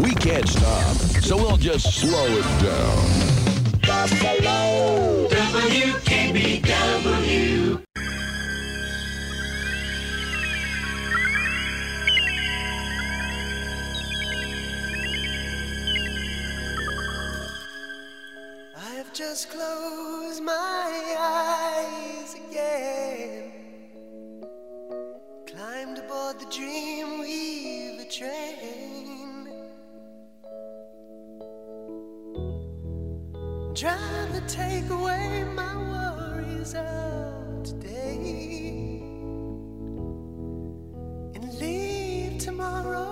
We can't stop. So we'll just slow it down. Trying to take away my worries of today. And leave tomorrow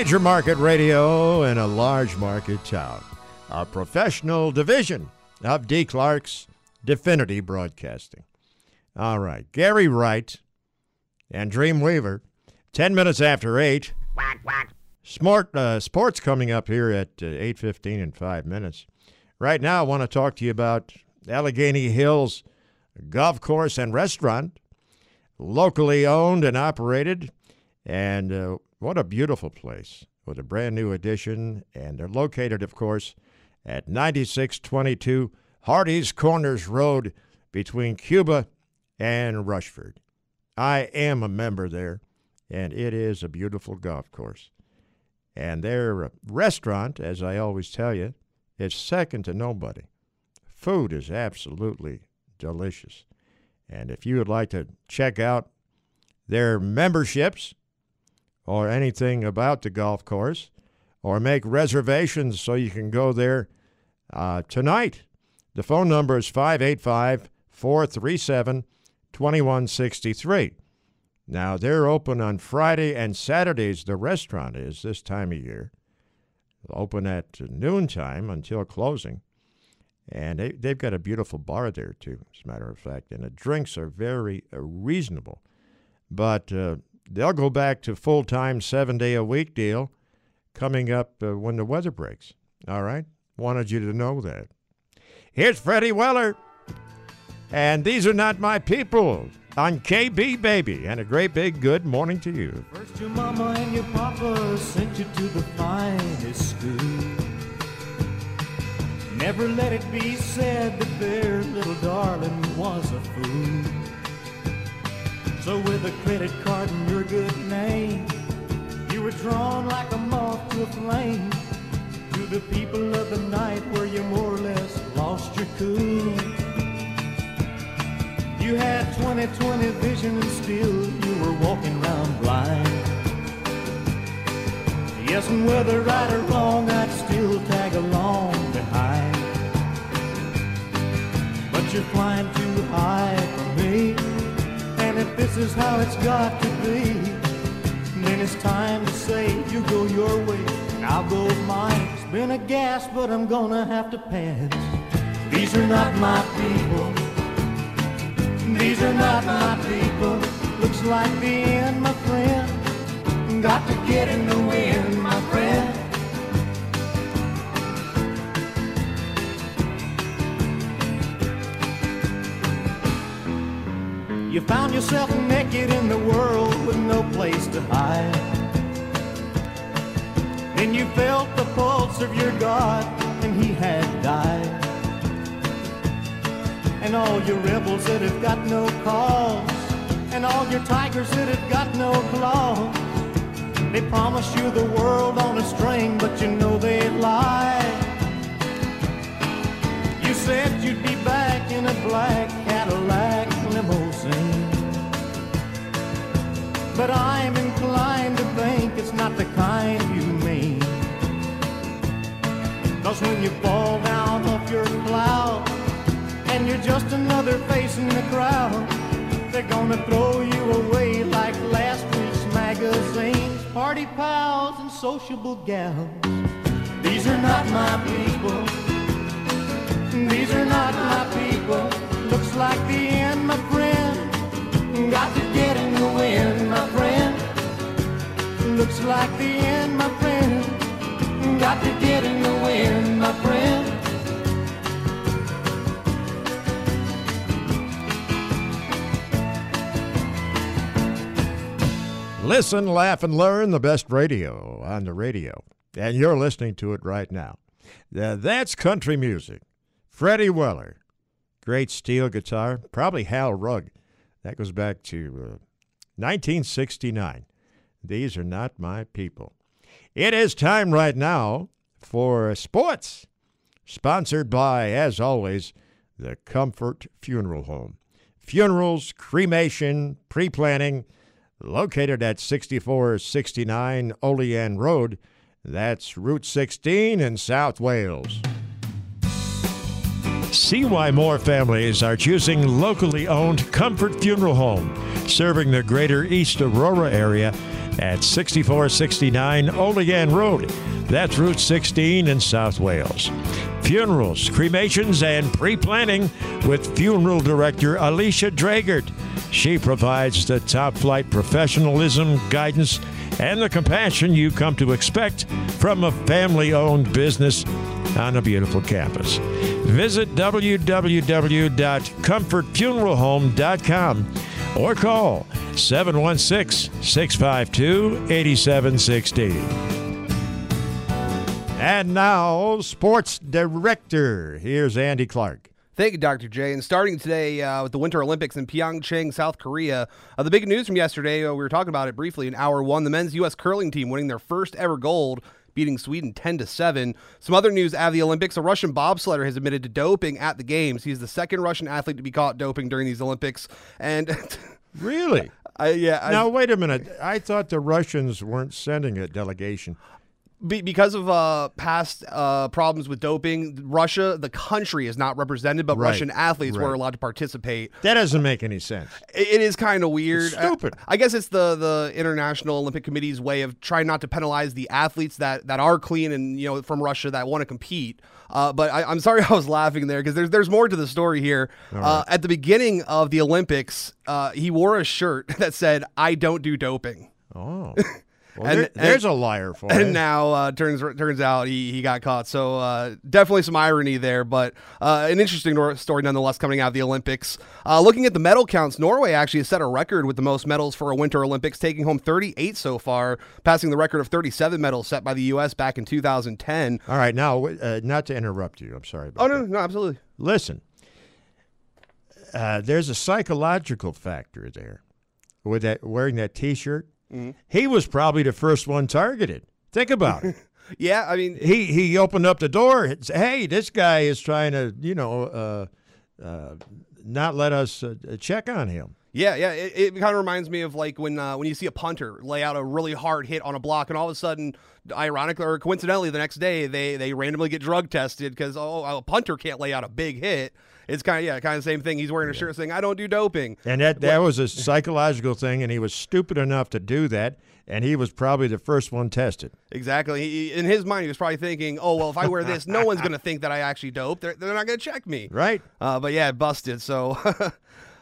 Major market radio in a large market town. A professional division of D. Clark's Definity Broadcasting. All right. Gary Wright and Dreamweaver, 10 minutes after 8. Smart, uh, sports coming up here at uh, 8.15 in 5 minutes. Right now, I want to talk to you about Allegheny Hills Golf Course and Restaurant, locally owned and operated. And uh, what a beautiful place with a brand new addition. And they're located, of course, at 9622 Hardy's Corners Road between Cuba and Rushford. I am a member there, and it is a beautiful golf course. And their uh, restaurant, as I always tell you, is second to nobody. Food is absolutely delicious. And if you would like to check out their memberships or anything about the golf course, or make reservations so you can go there uh, tonight, the phone number is 585 437 2163. Now, they're open on Friday and Saturdays, the restaurant is this time of year. Open at noontime until closing. And they, they've got a beautiful bar there, too, as a matter of fact. And the drinks are very uh, reasonable. But uh, they'll go back to full time, seven day a week deal coming up uh, when the weather breaks. All right? Wanted you to know that. Here's Freddie Weller. And these are not my people on KB Baby. And a great big good morning to you. First your mama and your papa sent you to the finest school. Never let it be said that their little darling was a fool. So with a credit card and your good name, you were drawn like a moth to a flame. To the people of the night where you more or less lost your cool. You had 20/20 vision and still you were walking around blind. Yes, and whether right or wrong, I'd still tag along behind. But you're flying too high for me. And if this is how it's got to be, then it's time to say you go your way and I'll go mine. It's been a gas, but I'm gonna have to pass. These are not my people. These are not my people. Looks like the end, my friend. Got to get in the wind, You found yourself naked in the world with no place to hide. Then you felt the pulse of your God, and he had died. And all your rebels that have got no cause, and all your tigers that have got no claws. They promised you the world on a string, but you know they lied. You said you'd be back in a black Cadillac limousine. But I'm inclined to think it's not the kind you mean. Cause when you fall down off your cloud, and you're just another face in the crowd, they're gonna throw you away like last week's magazines. Party pals and sociable gals. These are not my people. These are not my people. Looks like the end, my friend. Got to get in the wind, my friend. Looks like the end, my friend. Got to get in the wind, my friend. Listen, laugh, and learn the best radio on the radio. And you're listening to it right now. That's country music. Freddie Weller, great steel guitar, probably Hal Rugg. That goes back to uh, 1969. These are not my people. It is time right now for sports, sponsored by, as always, the Comfort Funeral Home. Funerals, cremation, pre planning, located at 6469 Olean Road. That's Route 16 in South Wales. See why more families are choosing locally owned Comfort Funeral Home, serving the greater East Aurora area at 6469 Olean Road. That's Route 16 in South Wales. Funerals, cremations, and pre planning with funeral director Alicia Dragert. She provides the top flight professionalism, guidance, and the compassion you come to expect from a family owned business on a beautiful campus. Visit www.comfortfuneralhome.com or call 716 652 8716. And now, sports director. Here's Andy Clark. Thank you, Dr. J. And starting today uh, with the Winter Olympics in Pyeongchang, South Korea, uh, the big news from yesterday, uh, we were talking about it briefly in hour one, the men's U.S. curling team winning their first ever gold beating Sweden 10 to 7. Some other news out of the Olympics, a Russian bobsledder has admitted to doping at the games. He's the second Russian athlete to be caught doping during these Olympics. And <laughs> Really? I, yeah. I- Now, wait a minute. I thought the Russians weren't sending a delegation. Be- because of uh, past uh, problems with doping, Russia, the country, is not represented, but Right, Russian athletes were allowed to participate. That doesn't make any sense. It- it is kind of weird. It's stupid. I, I guess it's the the International Olympic Committee's way of trying not to penalize the athletes that, that are clean and you know from Russia that want to compete. Uh, but I, I'm sorry <laughs> I was laughing there because there's there's more to the story here. Uh, at the beginning of the Olympics, uh, he wore a shirt <laughs> that said "I don't do doping." Oh. <laughs> Well, there- there's a liar for and you. now uh, turns turns out he, he got caught. So uh, definitely some irony there, but uh, an interesting story nonetheless coming out of the Olympics. Uh, looking at the medal counts, Norway actually has set a record with the most medals for a Winter Olympics, taking home 38 so far, passing the record of 37 medals set by the U.S. back in 2010. All right, now, uh, not to interrupt you, I'm sorry. About Oh no, no, absolutely. Listen, uh, there's a psychological factor there with that wearing that T-shirt. Mhm. He was probably the first one targeted. Think about it. <laughs> Yeah, I mean, he he opened up the door. and said, Hey, this guy is trying to, you know, uh, uh, not let us uh, check on him. Yeah, yeah. It, it kind of reminds me of like when uh, when you see a punter lay out a really hard hit on a block, and all of a sudden, ironically or coincidentally, the next day they they randomly get drug tested because oh a punter can't lay out a big hit. It's kind of yeah, kind of the same thing. He's wearing a shirt saying I don't do doping. And that that was a psychological thing, and he was stupid enough to do that, and he was probably the first one tested. Exactly. He, in his mind, he was probably thinking, "Oh well, if I wear this, no one's gonna <laughs> think that I actually dope. They're, they're not gonna check me." Right. Uh, but yeah, it busted. So. <laughs>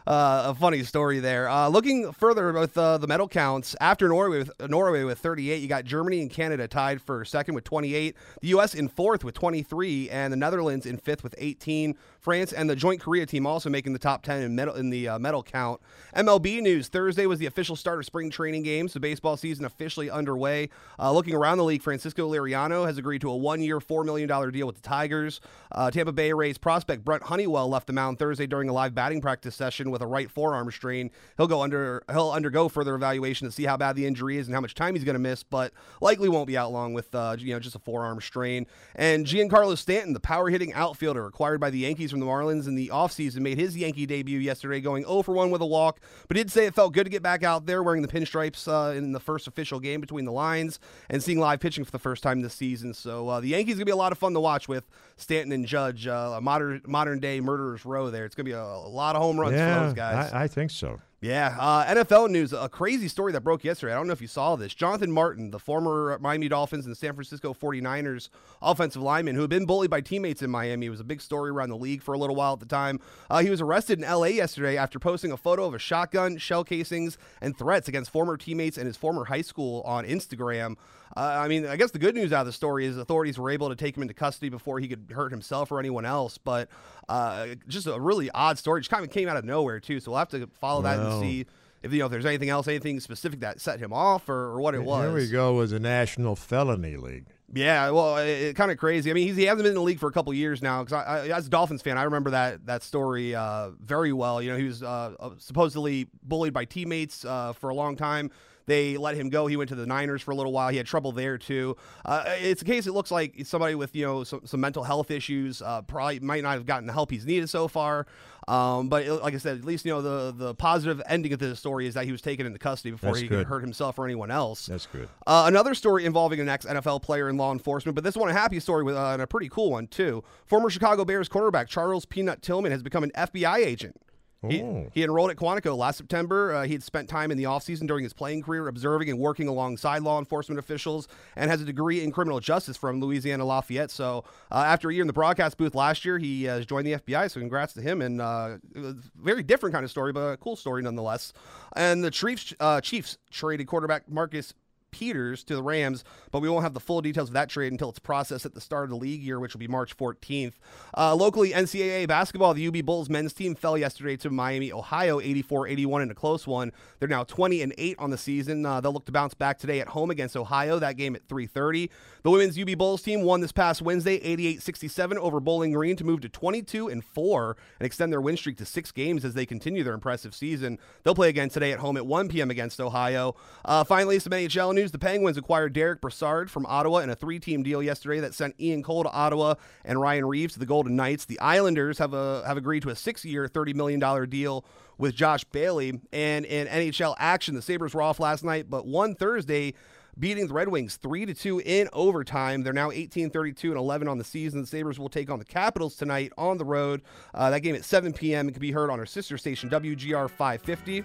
Uh, a funny story there. Uh, looking further with uh, the medal counts, after Norway with Norway with 38, you got Germany and Canada tied for second with 28, the U.S. in fourth with 23, and the Netherlands in fifth with 18. France and the joint Korea team also making the top 10 in medal in the uh, medal count. MLB news: Thursday was the official start of spring training games. The baseball season officially underway. Uh, looking around the league, Francisco Liriano has agreed to a one-year, four million dollar deal with the Tigers. Uh, Tampa Bay Rays prospect Brent Honeywell left the mound Thursday during a live batting practice session with a right forearm strain. He'll go under he'll undergo further evaluation to see how bad the injury is and how much time he's going to miss, but likely won't be out long with uh, you know just a forearm strain. And Giancarlo Stanton, the power hitting outfielder acquired by the Yankees from the Marlins in the offseason, made his Yankee debut yesterday, going 0 for 1 with a walk, but did say it felt good to get back out there wearing the pinstripes uh, in the first official game between the lines and seeing live pitching for the first time this season. So uh, the Yankees gonna be a lot of fun to watch with Stanton and Judge, uh, a modern modern day murderers row there. It's gonna be a, a lot of home runs yeah, for those guys. I, I think so. Yeah, uh, NFL news. A crazy story that broke yesterday. I don't know if you saw this. Jonathan Martin, the former Miami Dolphins and San Francisco 49ers offensive lineman who had been bullied by teammates in Miami, it was a big story around the league for a little while at the time. Uh, he was arrested in LA yesterday after posting a photo of a shotgun, shell casings, and threats against former teammates and his former high school on Instagram. Uh, I mean, I guess the good news out of the story is authorities were able to take him into custody before he could hurt himself or anyone else. But uh, just a really odd story. Just kind of came out of nowhere too. So we'll have to follow that and see if you know if there's anything else, anything specific that set him off or, or what it was. Here we go. Was a National Felony League. Yeah, well, it, it kind of crazy. I mean, he's, he hasn't been in the league for a couple years now. Because I, I, as a Dolphins fan, I remember that that story uh, very well. You know, he was uh, supposedly bullied by teammates uh, for a long time. They let him go. He went to the Niners for a little while. He had trouble there too. Uh, it's a case. It looks like somebody with you know some, some mental health issues. Uh, probably might not have gotten the help he's needed so far. Um, but it- like I said, at least you know the the positive ending of this story is that he was taken into custody before That's he good. could hurt himself or anyone else. That's good. Uh, another story involving an ex NFL player in law enforcement, but this one a happy story with uh, and a pretty cool one too. Former Chicago Bears cornerback Charles Peanut Tillman has become an FBI agent. He, Oh. he enrolled at Quantico last September. Uh, he had spent time in the offseason during his playing career observing and working alongside law enforcement officials and has a degree in criminal justice from Louisiana Lafayette. So, uh, after a year in the broadcast booth last year, he uh, has joined the FBI. So, congrats to him. And uh, a very different kind of story, but a cool story nonetheless. And the Chiefs, uh, Chiefs traded quarterback Marcus Peters to the Rams, but we won't have the full details of that trade until it's processed at the start of the league year, which will be March 14th. Uh, locally, NCAA basketball, the UB Bulls men's team fell yesterday to Miami, Ohio, 84-81 in a close one. They're now 20 and 8 on the season. Uh, they'll look to bounce back today at home against Ohio. That game at 3:30. The women's UB Bulls team won this past Wednesday, 88-67 over Bowling Green to move to 22 and 4 and extend their win streak to six games as they continue their impressive season. They'll play again today at home at 1 p.m. against Ohio. Uh, finally, some NHL news: the Penguins acquired Derek Brassard from Ottawa in a three-team deal yesterday that sent Ian Cole to Ottawa and Ryan Reaves to the Golden Knights. The Islanders have a have agreed to a six-year, $30 million deal with Josh Bailey. And in NHL action, the Sabres were off last night, but won Thursday beating the Red Wings 3 to 2 in overtime. They're now 18 32 and 11 on the season. The Sabres will take on the Capitals tonight on the road. Uh, that game at 7 p.m. It can be heard on our sister station WGR 550.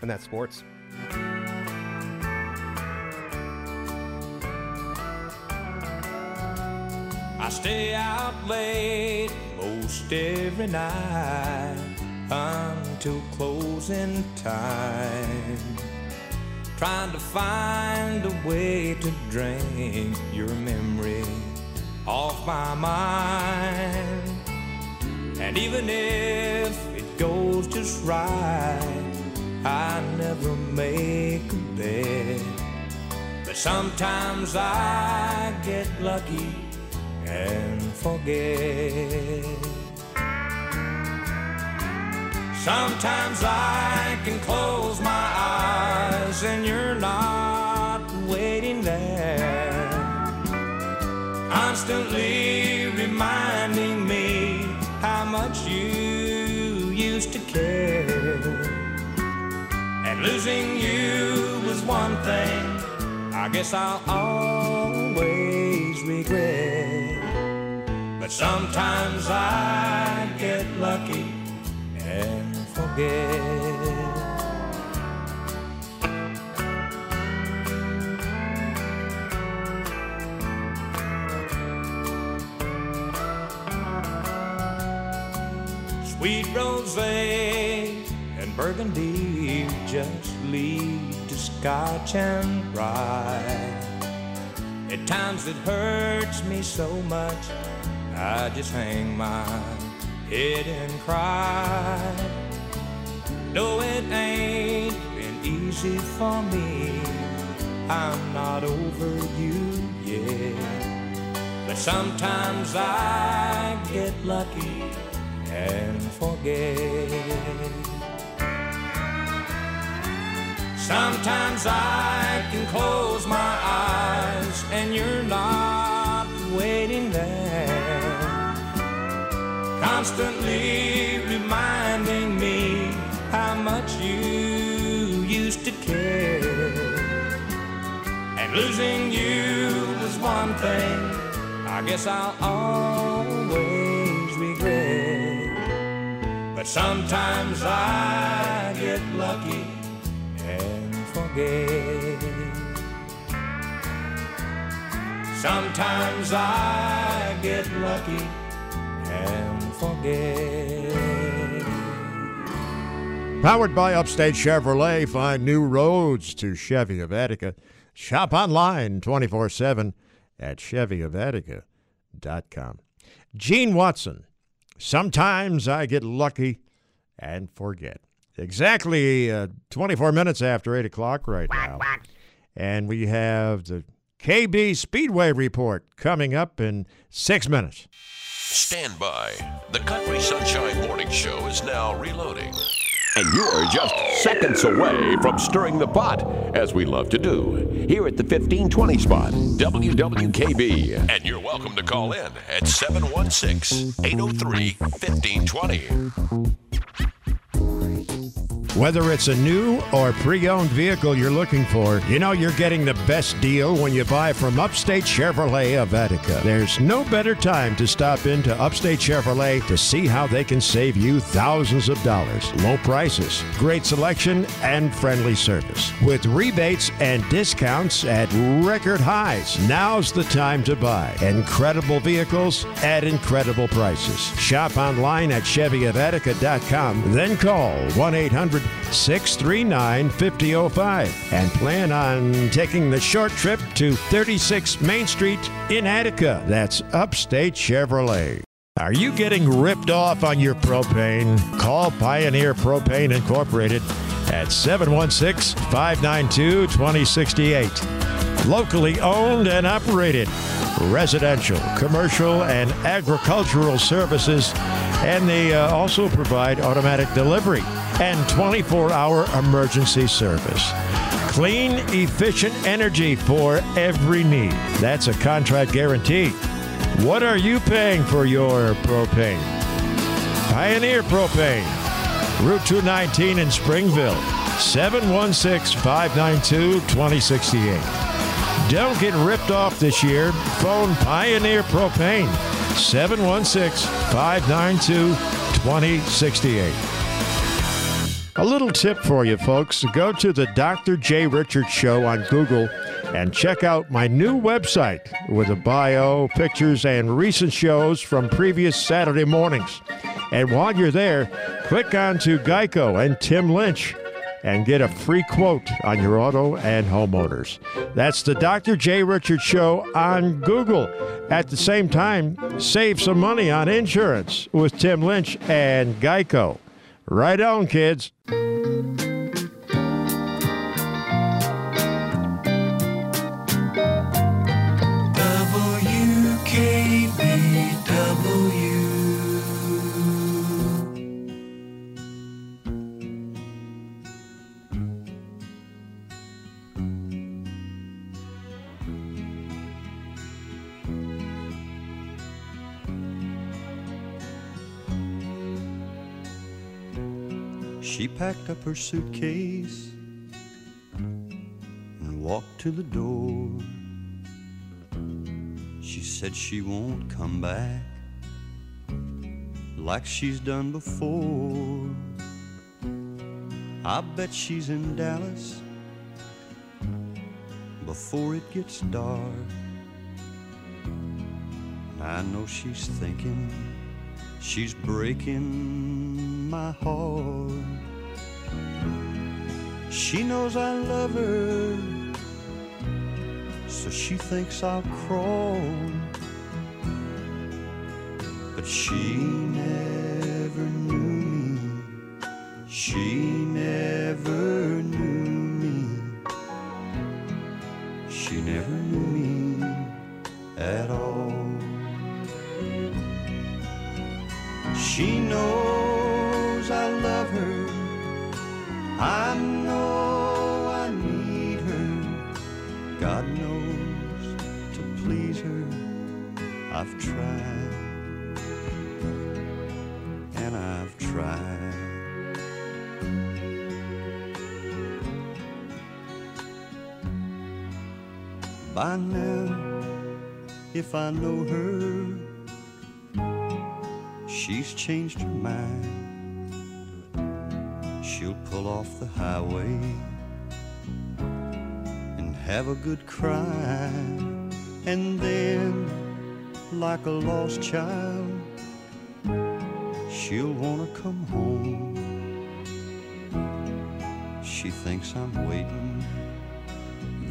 And that's sports. I stay out late most every night until closing time. Trying to find a way to drain your memory off my mind. And even if it goes just right, I never make a bed. But sometimes I get lucky and forget. Sometimes I can close my eyes and you're not waiting there. Constantly reminding me how much you used to care. And losing you was one thing I guess I'll always regret. But sometimes I get lucky and forget. Sweet rose and burgundy just lead to scotch and rye. At times it hurts me so much, I just hang my head and cry. No, it ain't been easy for me. I'm not over you yet. But sometimes I get lucky and forget. Sometimes I can close my eyes and you're not Constantly reminding me how much you used to care. And losing you was one thing I guess I'll always regret. But sometimes I get lucky and forget. Sometimes I get lucky forget. Powered by Upstate Chevrolet, find new roads to Chevy of Attica. Shop online 24 7 at ChevyofAttica.com. Gene Watson. Sometimes I get lucky and forget. Exactly uh, 24 minutes after 8 o'clock right now. And we have the KB Speedway Report coming up in six minutes. Stand by. The Country Sunshine Morning Show is now reloading. And you're just seconds away from stirring the pot, as we love to do, here at the 1520 spot, WWKB. And you're welcome to call in at 716 803 1520. Whether it's a new or pre owned vehicle you're looking for, you know you're getting the best deal when you buy from Upstate Chevrolet of Attica. There's no better time to stop into Upstate Chevrolet to see how they can save you thousands of dollars. Low prices, great selection, and friendly service. With rebates and discounts at record highs, now's the time to buy. Incredible vehicles at incredible prices. Shop online at ChevyofAttica.com, then call 1 800 639 5005 and plan on taking the short trip to 36 Main Street in Attica. That's Upstate Chevrolet. Are you getting ripped off on your propane? Call Pioneer Propane Incorporated at 716 592 2068. Locally owned and operated, residential, commercial, and agricultural services, and they uh, also provide automatic delivery and 24 hour emergency service. Clean, efficient energy for every need. That's a contract guarantee. What are you paying for your propane? Pioneer Propane, Route 219 in Springville, 716 592 2068. Don't get ripped off this year. Phone Pioneer Propane, 716 592 2068. A little tip for you folks go to the Dr. J. Richards Show on Google and check out my new website with a bio, pictures, and recent shows from previous Saturday mornings. And while you're there, click on to Geico and Tim Lynch and get a free quote on your auto and homeowners. That's the Dr. J. Richards Show on Google. At the same time, save some money on insurance with Tim Lynch and Geico. Right on, kids. Packed up her suitcase and walked to the door. She said she won't come back like she's done before. I bet she's in Dallas before it gets dark. And I know she's thinking she's breaking my heart. She knows I love her, so she thinks I'll crawl. But she never knew me. She never knew me. She never knew me at all. She knows I know I need her. God knows to please her. I've tried. And I've tried. By now, if I know her, she's changed her mind. She'll pull off the highway and have a good cry. And then, like a lost child, she'll wanna come home. She thinks I'm waiting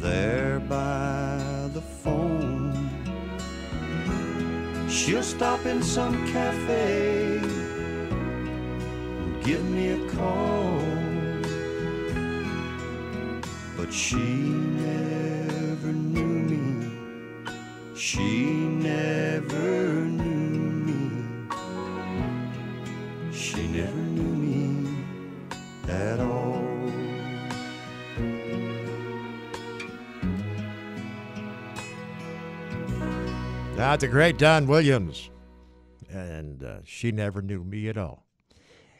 there by the phone. She'll stop in some cafe give me a call. But she never knew me. She never knew me. She never knew me at all. That's the great Don Williams. And uh, she never knew me at all.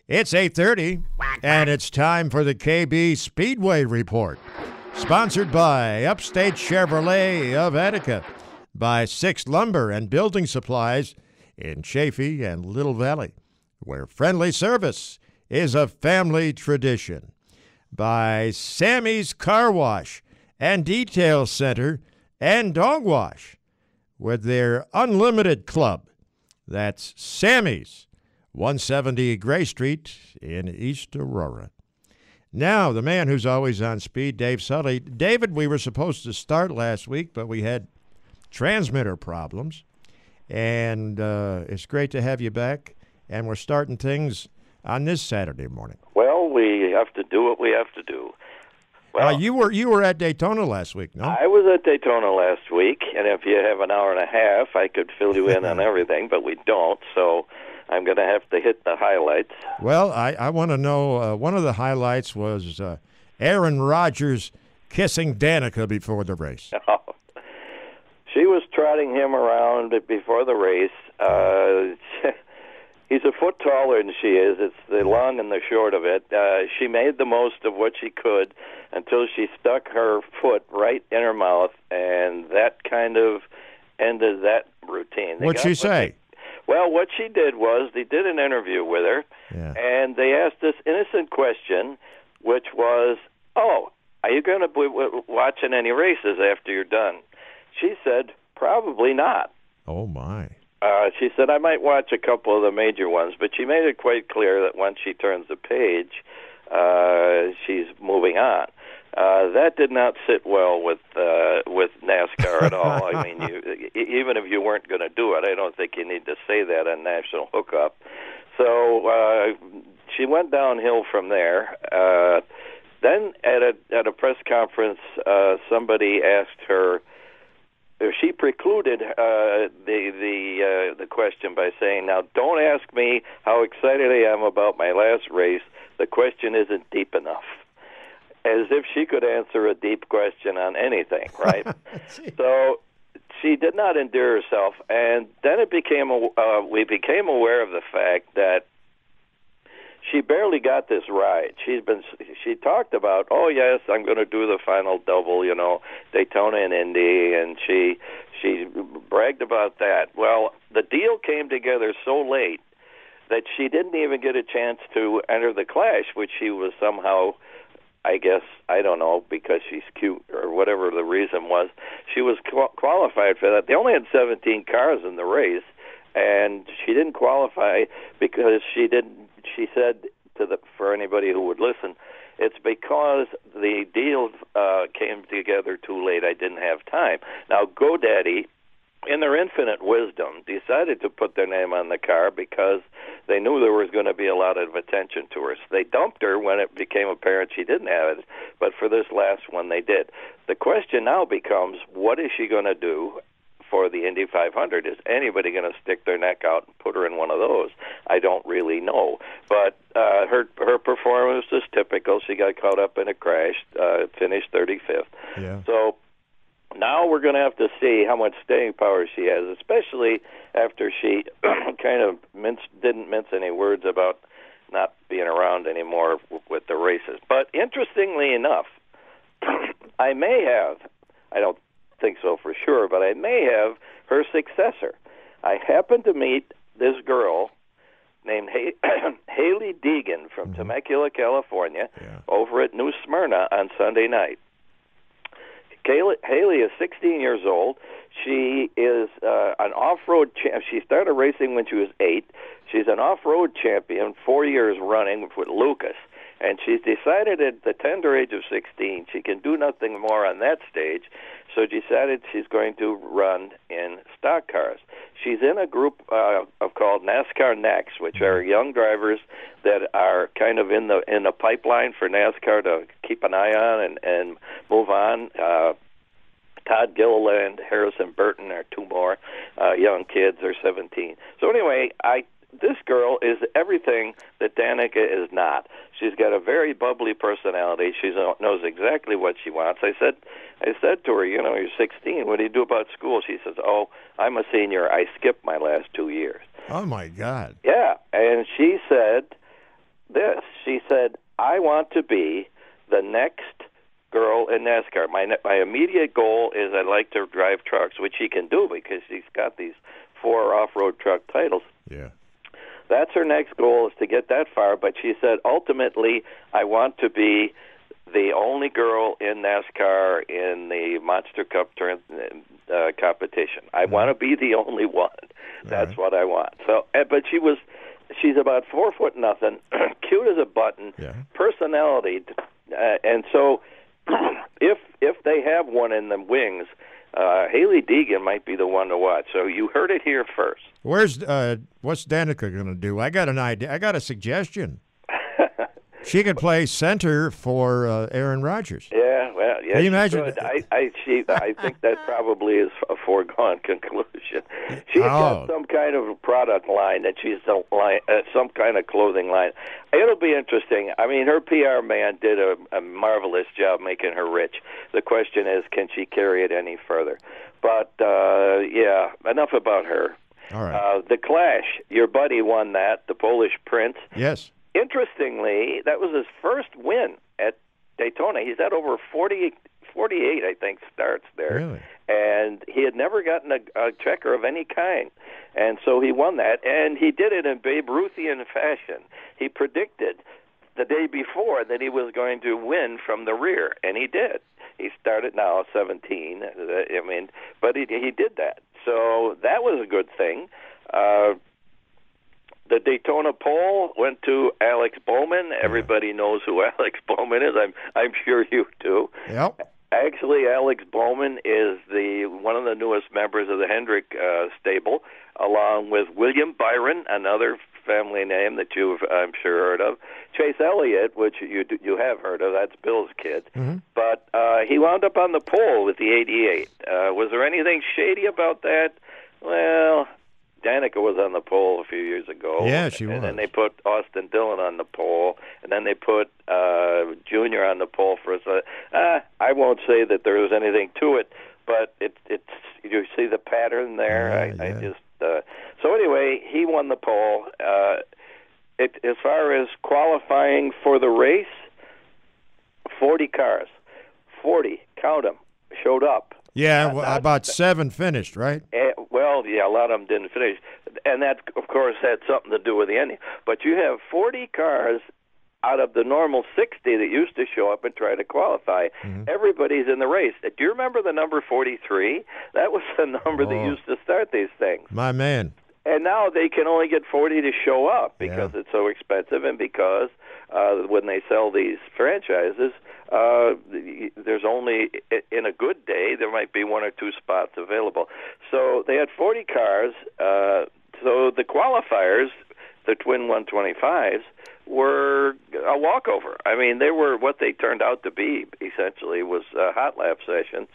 It's 8:30 and it's time for the KB Speedway report. Sponsored by Upstate Chevrolet of Attica, by Six Lumber and Building Supplies in Chaffee and Little Valley, where friendly service is a family tradition. By Sammy's Car Wash and Detail Center and Dog Wash with their Unlimited Club. That's Sammy's, 170 Gray Street in East Aurora. Now, the man who's always on speed, Dave Sully. David, we were supposed to start last week, but we had transmitter problems. And uh, it's great to have you back. And we're starting things on this Saturday morning. Well, we have to do what we have to do. uh, you were you were at Daytona last week, no? I was at Daytona last week, and if you have an hour and a half, I could fill you in on <laughs> everything, but we don't, so I'm going to have to hit the highlights. Well, I, I want to know. Uh, one of the highlights was uh, Aaron Rodgers kissing Danica before the race. <laughs> She was trotting him around before the race. Uh, <laughs> he's a foot taller than she is. It's the long and the short of it. Uh, she made the most of what she could until she stuck her foot right in her mouth, and that kind of ended that routine. They What'd she say? Well, what she did was they did an interview with her, and they asked this innocent question, which was, "Oh, are you going to be w- watching any races after you're done?" She said, "Probably not." Oh my! Uh, she said, "I might watch a couple of the major ones," but she made it quite clear that once she turns the page, uh, she's moving on. Uh, that did not sit well with uh, with NASCAR at all. I mean, you, <laughs> even if you weren't going to do it, I don't think you need to say that on National Hookup. So uh, she went downhill from there. Uh, then at a at a press conference, uh, somebody asked her. uh, She precluded uh, the the uh, the question by saying, "Now, don't ask me how excited I am about my last race. The question isn't deep enough." As if she could answer a deep question on anything, right? <laughs> so she did not endear herself, and then it became a, uh, we became aware of the fact that she barely got this ride. She's been she talked about, oh yes, I'm going to do the final double, you know, Daytona and Indy, and she she bragged about that. Well, the deal came together so late that she didn't even get a chance to enter the Clash, which she was somehow I guess I don't know because she's cute or whatever the reason was. She was qual- qualified for that. They only had 17 cars in the race, and she didn't qualify because she didn't. She said to the for anybody who would listen, it's because the deal uh, came together too late. I didn't have time. Now GoDaddy in their infinite wisdom, decided to put their name on the car because they knew there was going to be a lot of attention to her. So they dumped her when it became apparent she didn't have it, but for this last one they did. The question now becomes, what is she going to do for the Indy 500? Is anybody going to stick their neck out and put her in one of those? I don't really know, but uh, her her performance is typical. She got caught up in a crash, uh, finished 35th. Yeah. So now we're going to have to see how much staying power she has, especially after she <clears throat> kind of minced, didn't mince any words about not being around anymore with the races. But interestingly enough, <clears throat> I may have, I don't think so for sure, but I may have her successor. I happened to meet this girl named ha- <clears throat> Hailie Deegan from mm-hmm. Temecula, California, over at New Smyrna on Sunday night. Hailie is 16 years old. She is uh, an off-road champ. She started racing when she was eight. She's an off-road champion, four years running with Lucas. And she's decided at the tender age of 16 she can do nothing more on that stage, so she decided she's going to run in stock cars. She's in a group uh, of called NASCAR Next, which are young drivers that are kind of in the in the pipeline for NASCAR to keep an eye on and and move on. Uh, Todd Gilliland, Harrison Burton are two more uh, young kids. They're 17. So anyway, I this girl is everything that Danica is not. She's got a very bubbly personality. She knows exactly what she wants. I said, I said to her, you know, you're 16. What do you do about school? She says, Oh, I'm a senior. I skipped my last two years. Oh my God. Yeah, and she said this. She said, "I want to be the next girl in NASCAR. My my immediate goal is I'd like to drive trucks, which she can do because she's got these four off-road truck titles. Yeah. That's her next goal is to get that far. But she said, ultimately, I want to be the only girl in NASCAR in the Monster Cup turn, uh, competition. I want to be the only one. That's what I want. So, uh, but she was, she's about four foot nothing, <clears throat> cute as a button, personality, uh, and so <clears throat> if if they have one in the wings, uh, Hailie Deegan might be the one to watch. So you heard it here first. Where's uh, what's Danica going to do? I got an idea. I got a suggestion. <laughs> she could play center for uh, Aaron Rodgers. Yeah, well, yeah. Can you imagine- could. I, I, she, I think that probably is a foregone <laughs> conclusion. She's Oh. got some kind of product line that she's a line, uh, some kind of clothing line. It'll be interesting. I mean, her PR man did a, a marvelous job making her rich. The question is, can she carry it any further? But uh, yeah, enough about her. All right. Uh, the Clash, your buddy won that, the Polish Prince. Yes. Interestingly, that was his first win at Daytona. He's had over 40, 48, I think, starts there. Really? And he had never gotten a, a checker of any kind. And so he won that, and he did it in Babe Ruthian fashion. He predicted the day before that he was going to win from the rear, and he did. He started now at 17. uh, I mean, but he he did that. So that was a good thing. Uh, the Daytona pole went to Alex Bowman. Everybody knows who <laughs> Alex Bowman is. I'm I'm sure you do. Yep. Actually, Alex Bowman is the one of the newest members of the Hendrick uh, stable, along with William Byron, another family name that you've I'm sure heard of. Chase Elliott, which you do- you have heard of, that's Bill's kid. But uh, he wound up on the pole with the 88. Uh, was there anything shady about that? Well, Danica was on the pole a few years ago. Yeah, she was. and then they put Austin Dillon on the pole, and then they put uh, Junior on the pole for us. Uh, I won't say that there was anything to it, but it, it's you see the pattern there. I, I just uh, so anyway, he won the pole. Uh, it, as far as qualifying for the race, forty cars, forty, count them, showed up. Yeah, well, about seven finished, right? Eh, well, yeah, a lot of them didn't finish, and that, of course, had something to do with the ending. But you have 40 cars out of the normal 60 that used to show up and try to qualify. Everybody's in the race. Do you remember the number 43? That was the <laughs> number that Oh. used to start these things. My man. And now they can only get 40 to show up because it's so expensive and because uh, when they sell these franchises, uh, there's only, in a good day, there might be one or two spots available. So they had 40 cars. Uh, so the qualifiers, the twin 125s, were a walkover. I mean, they were what they turned out to be. Essentially, was uh, hot lap sessions,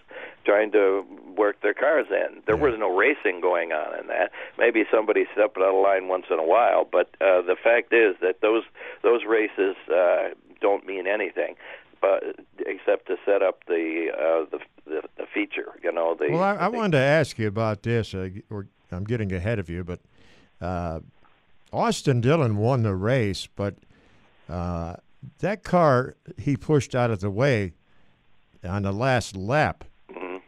trying to work their cars in. There was no racing going on in that. Maybe somebody stepped out of line once in a while, but uh, the fact is that those those races uh, don't mean anything. But except to set up the uh, the, the the feature, you know. The, Well, I, I wanted to ask you about this. Uh, I'm getting ahead of you, but uh, Austin Dillon won the race, but uh, that car he pushed out of the way on the last lap.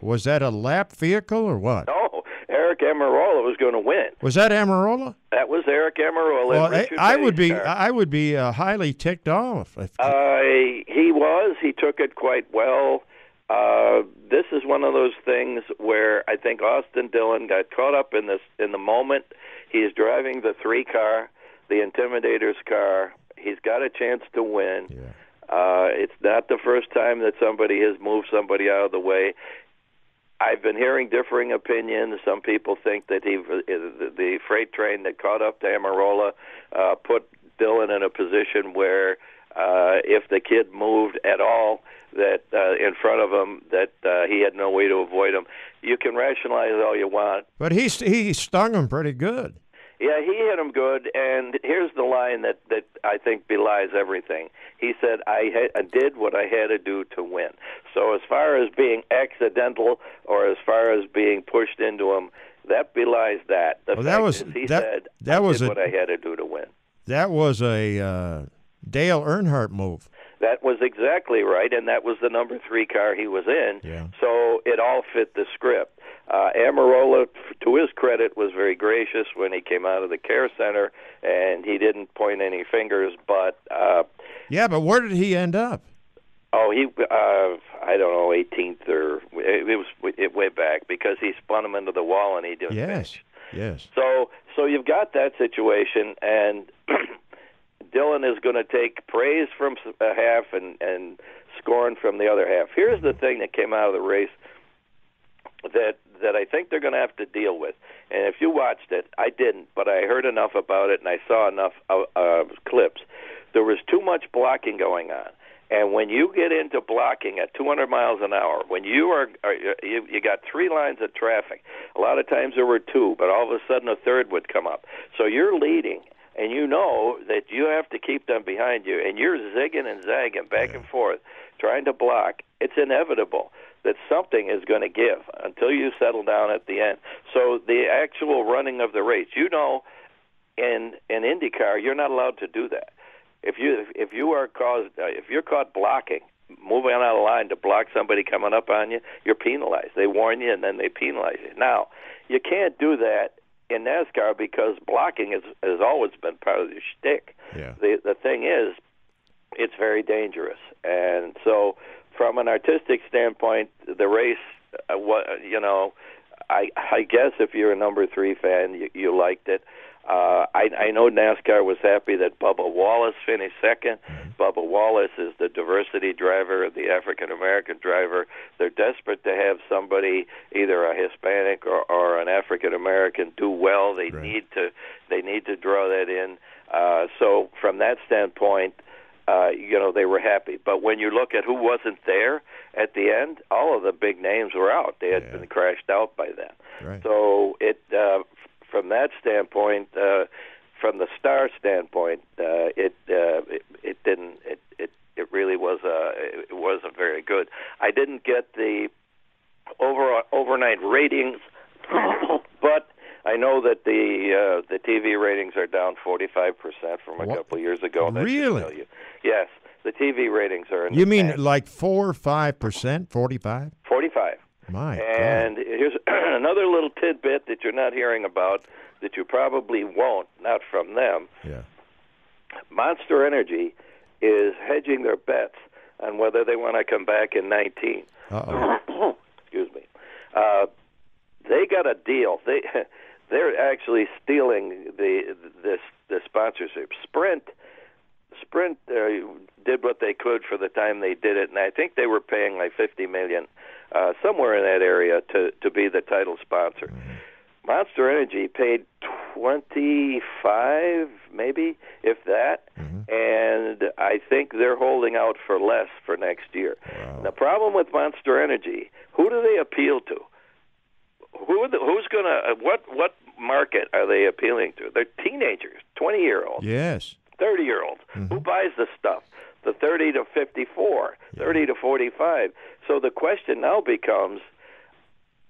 Was that a lap vehicle or what? No, Almirola was going to win. Was that Almirola? That was Aric Almirola. Well, I, I would be. I would be uh, highly ticked off. If, Uh, he was. He took it quite well. Uh, this is one of those things where I think Austin Dillon got caught up in this in the moment. He's driving the three car, the Intimidator's car. He's got a chance to win. Uh, it's not the first time that somebody has moved somebody out of the way. I've been hearing differing opinions. Some people think that he, the, freight train that caught up to Almirola uh, put Dillon in a position where, uh, if the kid moved at all, that uh, in front of him, that uh, he had no way to avoid him. You can rationalize all you want. but he he stung him pretty good. Yeah, he hit him good, and here's the line that that I think belies everything. He said, "I, ha- I did what I had to do to win." So as far as being accidental, or as far as being pushed into him, that belies that. The Well, that was- he that- said, that "I was did a- what I had to do to win." That was a uh, Dale Earnhardt move. That was exactly right, and that was the number three car he was in. Yeah. So it all fit the script. Uh, Almirola, to his credit, was very gracious when he came out of the care center, and he didn't point any fingers. But uh, Yeah, but where did he end up? oh, he, uh, I don't know, 18th or it, it was it way back because he spun him into the wall and he didn't Yes, yes. So, so you've got that situation, and <clears throat> Dillon is going to take praise from a half and and scorn from the other half. Here's the thing that came out of the race that that I think they're going to have to deal with. And if you watched it, I didn't, but I heard enough about it and I saw enough uh, uh, clips. There was too much blocking going on. And when you get into blocking at 200 miles an hour, when you are, are you, you got three lines of traffic. A lot of times there were two, but all of a sudden a third would come up. So you're leading, and you know that you have to keep them behind you, and you're zigging and zagging back and forth, trying to block. It's inevitable that something is going to give until you settle down at the end. So the actual running of the race, you know, in in IndyCar, you're not allowed to do that. If you if you are caused uh, if you're caught blocking, moving out of line to block somebody coming up on you, you're penalized. They warn you and then they penalize you. Now, you can't do that in NASCAR because blocking has has always been part of the shtick. Yeah. The the thing is, it's very dangerous, and so from an artistic standpoint, the race, uh, what you know, I I guess if you're a number three fan, you, you liked it. Uh, I, I know NASCAR was happy that Bubba Wallace finished second. Bubba Wallace is the diversity driver, the African American driver. They're desperate to have somebody, either a Hispanic or, or an African American, do well. They need to they need to draw that in. Uh, so from that standpoint, uh, you know they were happy. But when you look at who wasn't there at the end, all of the big names were out. They had been crashed out by then. Right. So it uh, from that standpoint, uh, from the star standpoint, uh, it, uh, it it didn't it it it really was uh, it wasn't very good. I didn't get the over overnight ratings, <coughs> but I know that the uh, the TV ratings are down 45 percent from a What? couple of years ago. That Really? tell you. Yes, the TV ratings are in You mean like four, or five percent, forty-five? 45. My And here's <clears throat> another little tidbit that you're not hearing about that you probably won't, not from them. Yeah. Monster Energy is hedging their bets on whether they want to come back in 19. Uh-oh. <coughs> Excuse me. Uh, they got a deal. They <laughs> they're actually stealing the this the sponsorship. Sprint Sprint uh, did what they could for the time they did it, and I think they were paying like 50 million, uh, somewhere in that area, to to be the title sponsor. Monster Energy paid 25, maybe, if that, and I think they're holding out for less for next year. The problem with Monster Energy, who do they appeal to? Who the, who's going to uh, what what market are they appealing to? They're teenagers, 20 year olds. Yes. 30 year olds. Who mm-hmm. buys the stuff? The 30 to 54, 30 to 45. So the question now becomes,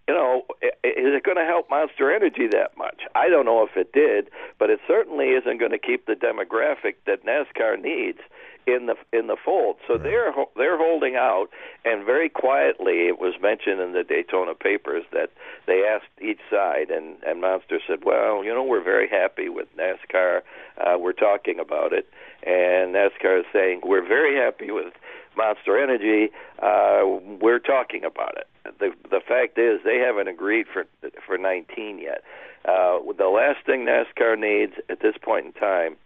you know, is it going to help Monster Energy that much? I don't know if it did, but it certainly isn't going to keep the demographic that NASCAR needs in the in the fold. So they're ho- they're holding out, and very quietly, it was mentioned in the Daytona papers that they asked each side, and and Monster said, "Well, you know, we're very happy with NASCAR. Uh, we're talking about it." And NASCAR is saying, "We're very happy with Monster Energy. Uh, we're talking about it." The the fact is, they haven't agreed for for 19 yet. Uh, the last thing NASCAR needs at this point in time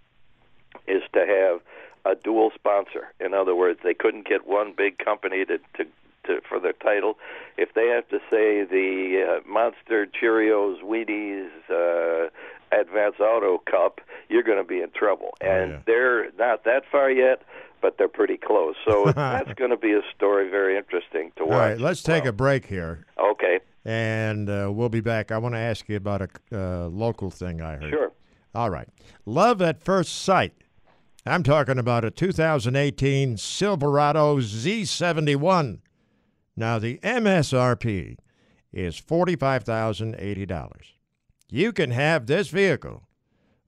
is to have a dual sponsor. In other words, they couldn't get one big company to to, to for their title. If they have to say the uh, Monster Cheerios Wheaties uh, Advance Auto Cup, you're going to be in trouble. And they're not that far yet, but they're pretty close. So <laughs> that's going to be a story very interesting to watch. right, let's take a break here. Okay. And uh, we'll be back. I want to ask you about a uh, local thing I heard. Sure. All right. Love at first sight. I'm talking about a 2018 Silverado Z71. Now, the MSRP is $45,080. You can have this vehicle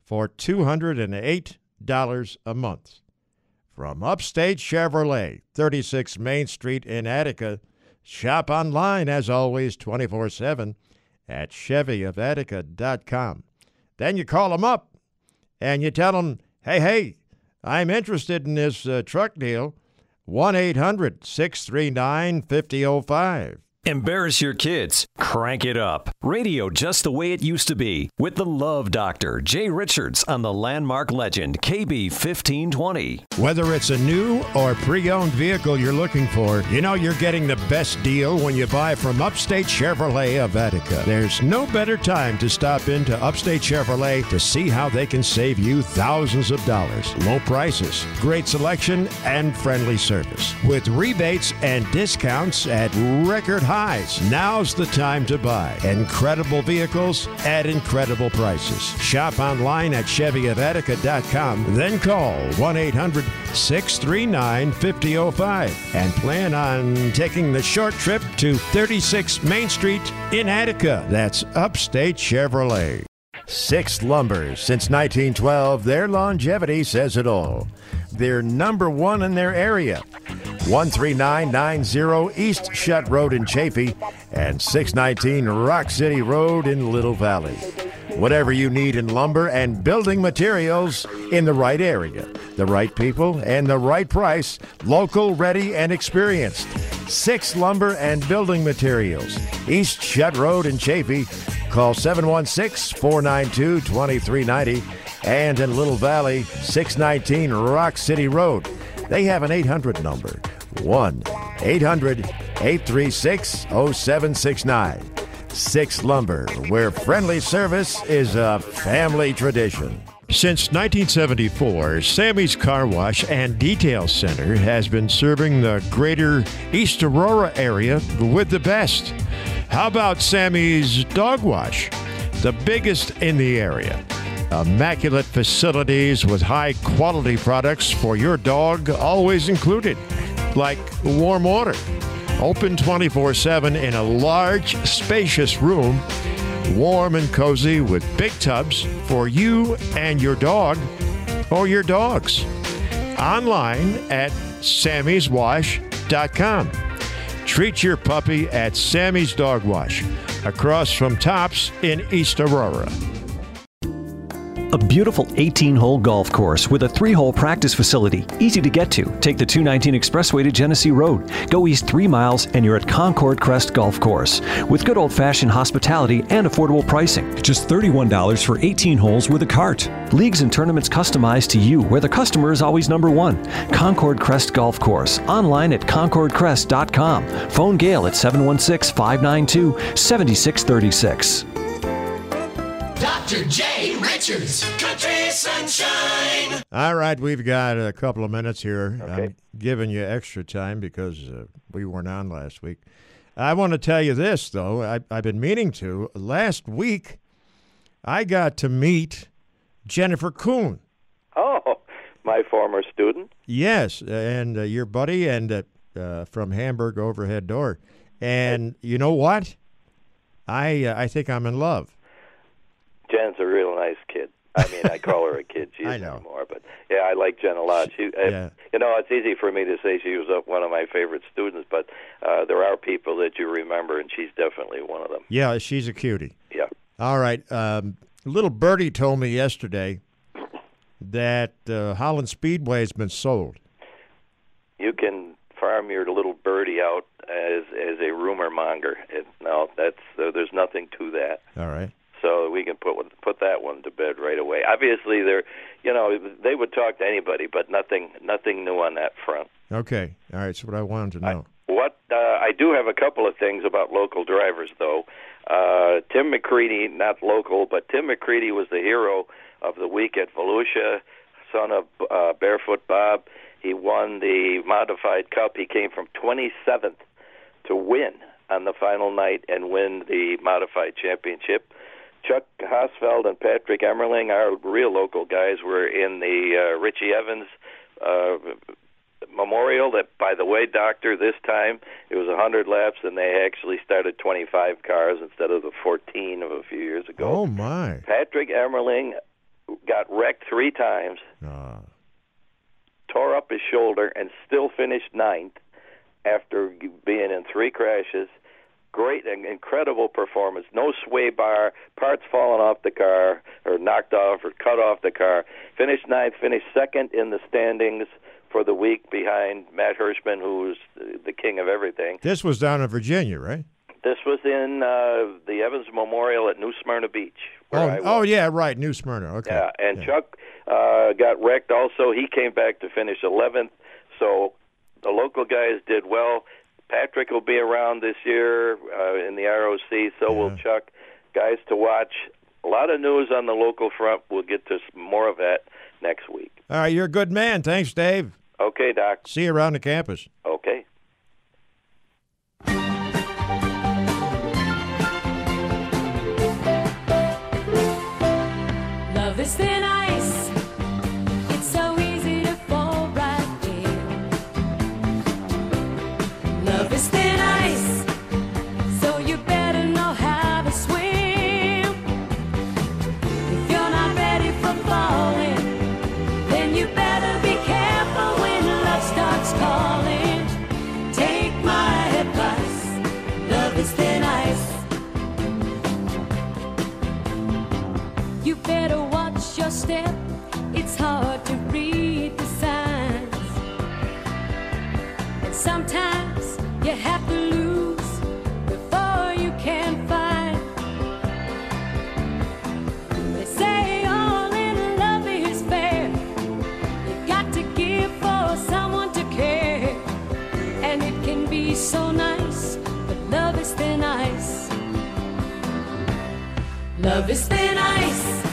for $208 a month. From Upstate Chevrolet, 36 Main Street in Attica. Shop online, as always, 24 7 at ChevyofAttica.com. Then you call them up and you tell them, hey, hey, I'm interested in this uh, truck deal. 1 800 639 5005. Embarrass your kids. Crank it up. Radio just the way it used to be with the Love Doctor, Jay Richards on the landmark legend KB 1520. Whether it's a new or pre owned vehicle you're looking for, you know you're getting the best deal when you buy from Upstate Chevrolet of Attica. There's no better time to stop into Upstate Chevrolet to see how they can save you thousands of dollars. Low prices, great selection, and friendly service. With rebates and discounts at record highs, now's the time to buy. Incredible vehicles at incredible prices. Shop online at ChevyofAttica.com, then call 1 800 639 5005 and plan on taking the short trip to 36 Main Street in Attica. That's Upstate Chevrolet. Six Lumber. Since 1912, their longevity says it all. They're number one in their area. 13990 East Shutt Road in Chaffee and 619 Rock City Road in Little Valley. Whatever you need in lumber and building materials in the right area, the right people, and the right price, local, ready, and experienced. Six Lumber and Building Materials, East Shutt Road in Chaffee. Call 716 492 2390 and in Little Valley, 619 Rock City Road. They have an 800 number 1 800 836 0769. Six Lumber, where friendly service is a family tradition. Since 1974, Sammy's Car Wash and Detail Center has been serving the greater East Aurora area with the best. How about Sammy's Dog Wash? The biggest in the area. Immaculate facilities with high quality products for your dog, always included, like warm water. Open 24 7 in a large, spacious room, warm and cozy with big tubs for you and your dog or your dogs. Online at sammyswash.com. Treat your puppy at Sammy's Dog Wash, across from Tops in East Aurora. A beautiful 18 hole golf course with a three hole practice facility, easy to get to. Take the 219 Expressway to Genesee Road. Go east three miles and you're at Concord Crest Golf Course. With good old fashioned hospitality and affordable pricing. Just $31 for 18 holes with a cart. Leagues and tournaments customized to you, where the customer is always number one. Concord Crest Golf Course. Online at concordcrest.com. Phone Gail at 716 592 7636. Dr. J. Richards, Country Sunshine. All right, we've got a couple of minutes here. I'm giving you extra time because uh, we weren't on last week. I want to tell you this, though. I, I've been meaning to. Last week, I got to meet Jennifer Kuhn. Oh, my former student. Yes, and uh, your buddy, and uh, uh, from Hamburg Overhead Door. And you know what? I uh, I think I'm in love. Jen's a real nice kid. I mean, I call her a kid. <laughs> She isn't anymore. But yeah, I like Jen a lot. She, uh, Yeah. you know, it's easy for me to say she was uh, one of my favorite students, but uh, there are people that you remember, and she's definitely one of them. Yeah, she's a cutie. Yeah. All right. Um, little birdie told me yesterday that uh, Holland Speedway has been sold. You can farm your little birdie out as as a rumor monger. It, no, that's uh, there's nothing to that. All right. So we can put put that one to bed right away. Obviously, they're you know they would talk to anybody, but nothing nothing new on that front. Okay. All right. So what I wanted to know. What uh, I do have a couple of things about local drivers, though. Uh, Tim McCreadie, not local, but Tim McCreadie was the hero of the week at Volusia, son of uh, Barefoot Bob. He won the modified cup. He came from 27th to win on the final night and win the modified championship. Chuck Hossfeld and Patrick Emmerling, our real local guys, were in the uh, Richie Evans uh, Memorial. That, by the way, Doctor, this time it was 100 laps, and they actually started 25 cars instead of the 14 of a few years ago. Oh my. Patrick Emmerling got wrecked three times, Ah. tore up his shoulder, and still finished ninth after being in three crashes. Great and incredible performance. No sway bar, parts falling off the car, or knocked off, or cut off the car. Finished ninth, finished second in the standings for the week behind Matt Hirschman, who's the king of everything. This was down in Virginia, right? This was in uh, the Evans Memorial at New Smyrna Beach. where Oh, oh yeah, right. New Smyrna. Okay. Yeah, and Chuck uh, got wrecked also. He came back to finish 11th. So the local guys did well. Patrick will be around this year uh, in the ROC. So will Chuck. Guys to watch. A lot of news on the local front. We'll get to some more of that next week. All right, you're a good man. Thanks, Dave. Okay, Doc. See you around the campus. Okay. Love is thin Love is thin ice.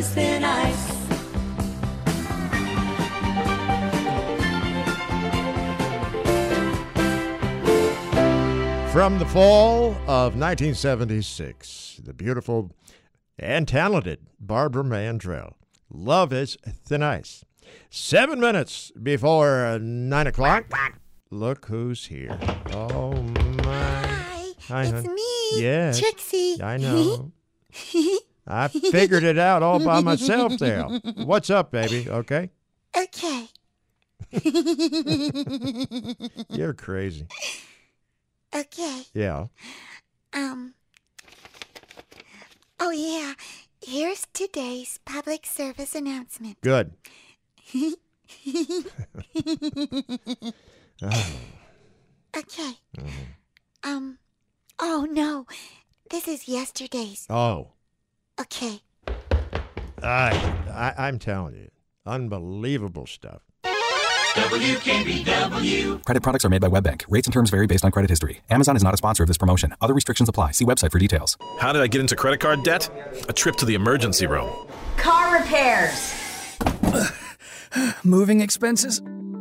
Is thin ice. From the fall of 1976, the beautiful and talented Barbara Mandrell Love is thin ice. Seven minutes before uh, nine o'clock. Look who's here. Oh my. Hi. it's hon. me, Yes. Trixie. I know. <laughs> I figured it out all by myself <laughs> there. What's up, baby? Okay. Okay. <laughs> You're crazy. okay. Yeah. Um. Oh yeah. Here's today's public service announcement. Good. Oh. <laughs> okay. Um. Oh no. This is yesterday's. Oh. Okay. I, I, I'm telling you, unbelievable stuff. WKBW. Credit products are made by WebBank. Rates and terms vary based on credit history. Amazon is not a sponsor of this promotion. Other restrictions apply. See website for details. How did I get into credit card debt? A trip to the emergency room. Car repairs. <sighs> Moving expenses?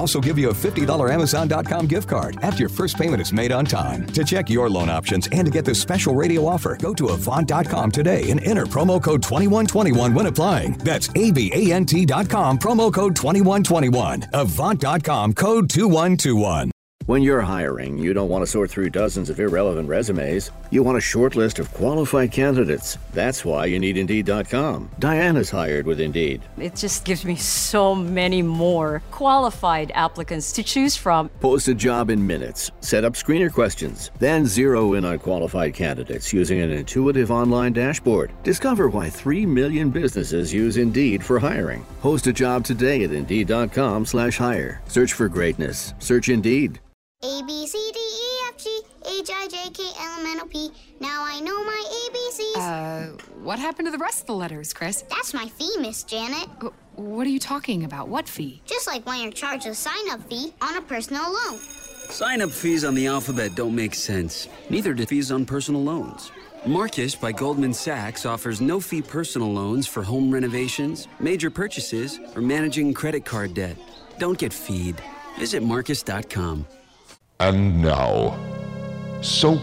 also give you a $50 Amazon.com gift card after your first payment is made on time. To check your loan options and to get this special radio offer, go to Avant.com today and enter promo code 2121 when applying. That's A-V-A-N-T.com, promo code 2121. Avant.com, code 2121. When you're hiring, you don't want to sort through dozens of irrelevant resumes. You want a short list of qualified candidates. That's why you need Indeed.com. Diana's hired with Indeed. It just gives me so many more qualified applicants to choose from. Post a job in minutes, set up screener questions, then zero in on qualified candidates using an intuitive online dashboard. Discover why 3 million businesses use Indeed for hiring. Post a job today at Indeed.com slash hire. Search for greatness. Search Indeed. A B C D E F G H I J K L M N O P. Now I know my ABCs. Uh, what happened to the rest of the letters, Chris? That's my fee, Miss Janet. What are you talking about? What fee? Just like when you're charged a sign-up fee on a personal loan. Sign up fees on the alphabet don't make sense. Neither do fees on personal loans. Marcus by Goldman Sachs offers no fee personal loans for home renovations, major purchases, or managing credit card debt. Don't get feed. Visit Marcus.com. And now, Soap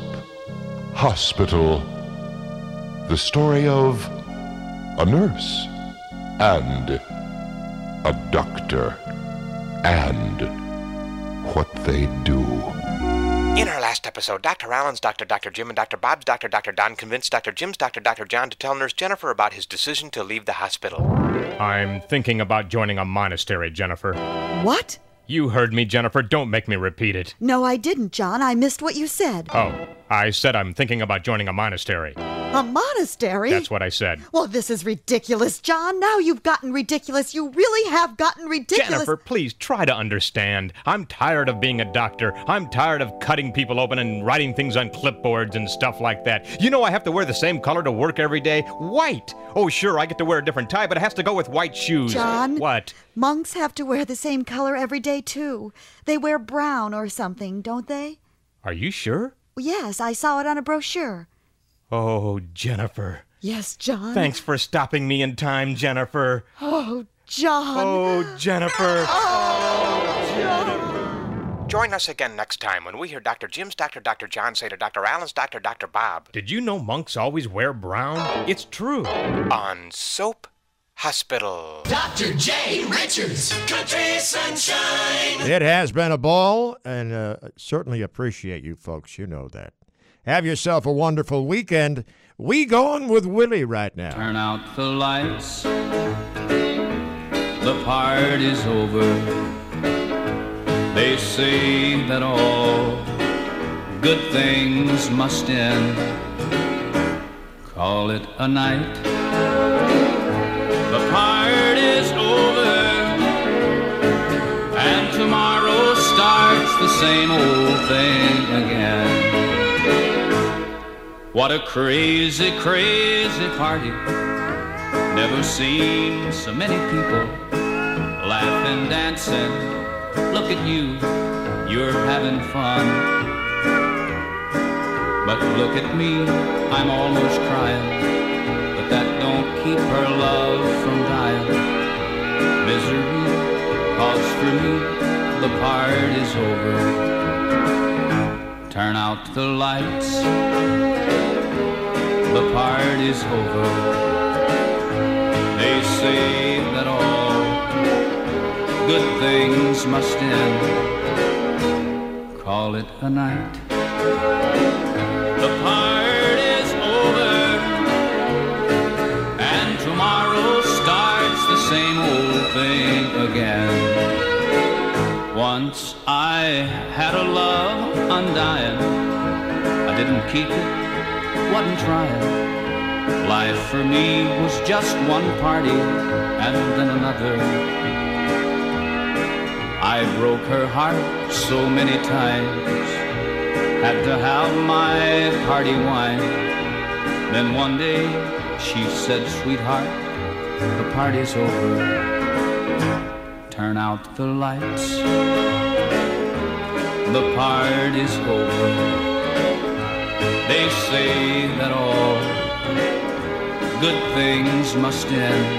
Hospital. The story of a nurse and a doctor and what they do. In our last episode, Dr. Allen's doctor, Dr. Jim, and Dr. Bob's doctor, Dr. Don convinced Dr. Jim's doctor, Dr. John, to tell Nurse Jennifer about his decision to leave the hospital. I'm thinking about joining a monastery, Jennifer. What? You heard me, Jennifer. Don't make me repeat it. No, I didn't, John. I missed what you said. Oh, I said I'm thinking about joining a monastery. A monastery? That's what I said. Well, this is ridiculous, John. Now you've gotten ridiculous. You really have gotten ridiculous. Jennifer, please try to understand. I'm tired of being a doctor. I'm tired of cutting people open and writing things on clipboards and stuff like that. You know I have to wear the same color to work every day? White. Oh, sure, I get to wear a different tie, but it has to go with white shoes. John? What? Monks have to wear the same color every day, too. They wear brown or something, don't they? Are you sure? Yes, I saw it on a brochure. Oh, Jennifer. Yes, John. Thanks for stopping me in time, Jennifer. Oh, John. Oh, Jennifer. Oh, Jennifer. Join us again next time when we hear Dr. Jim's doctor, Dr. John, say to Dr. Allen's doctor, Dr. Bob. Did you know monks always wear brown? It's true. On Soap Hospital. Dr. J. Richards, Country Sunshine. It has been a ball, and uh, certainly appreciate you folks. You know that. Have yourself a wonderful weekend. We going with Willie right now. Turn out the lights. The party's over. They say that all good things must end. Call it a night. The party's over. And tomorrow starts the same old thing again. What a crazy, crazy party. Never seen so many people laughing, dancing. Look at you, you're having fun. But look at me, I'm almost crying. But that don't keep her love from dying. Misery, cause for me, the part is over. Turn out the lights, the part is over. They say that all good things must end. Call it a night. The part is over, and tomorrow starts the same old thing again. Once I had a love undying. I didn't keep it, wasn't trying. Life for me was just one party and then another. I broke her heart so many times, had to have my party wine. Then one day she said, Sweetheart, the party's over. Turn out the lights, the party's over. They say that all good things must end.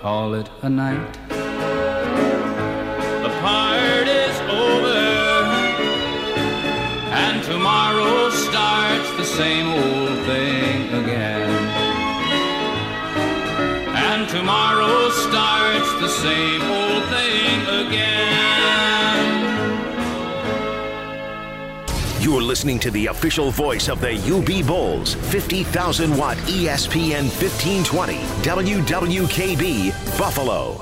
Call it a night. The part is over, and tomorrow starts the same old thing again. And tomorrow starts the same old thing again. You're listening to the official voice of the UB Bulls, 50,000 watt ESPN 1520, WWKB, Buffalo.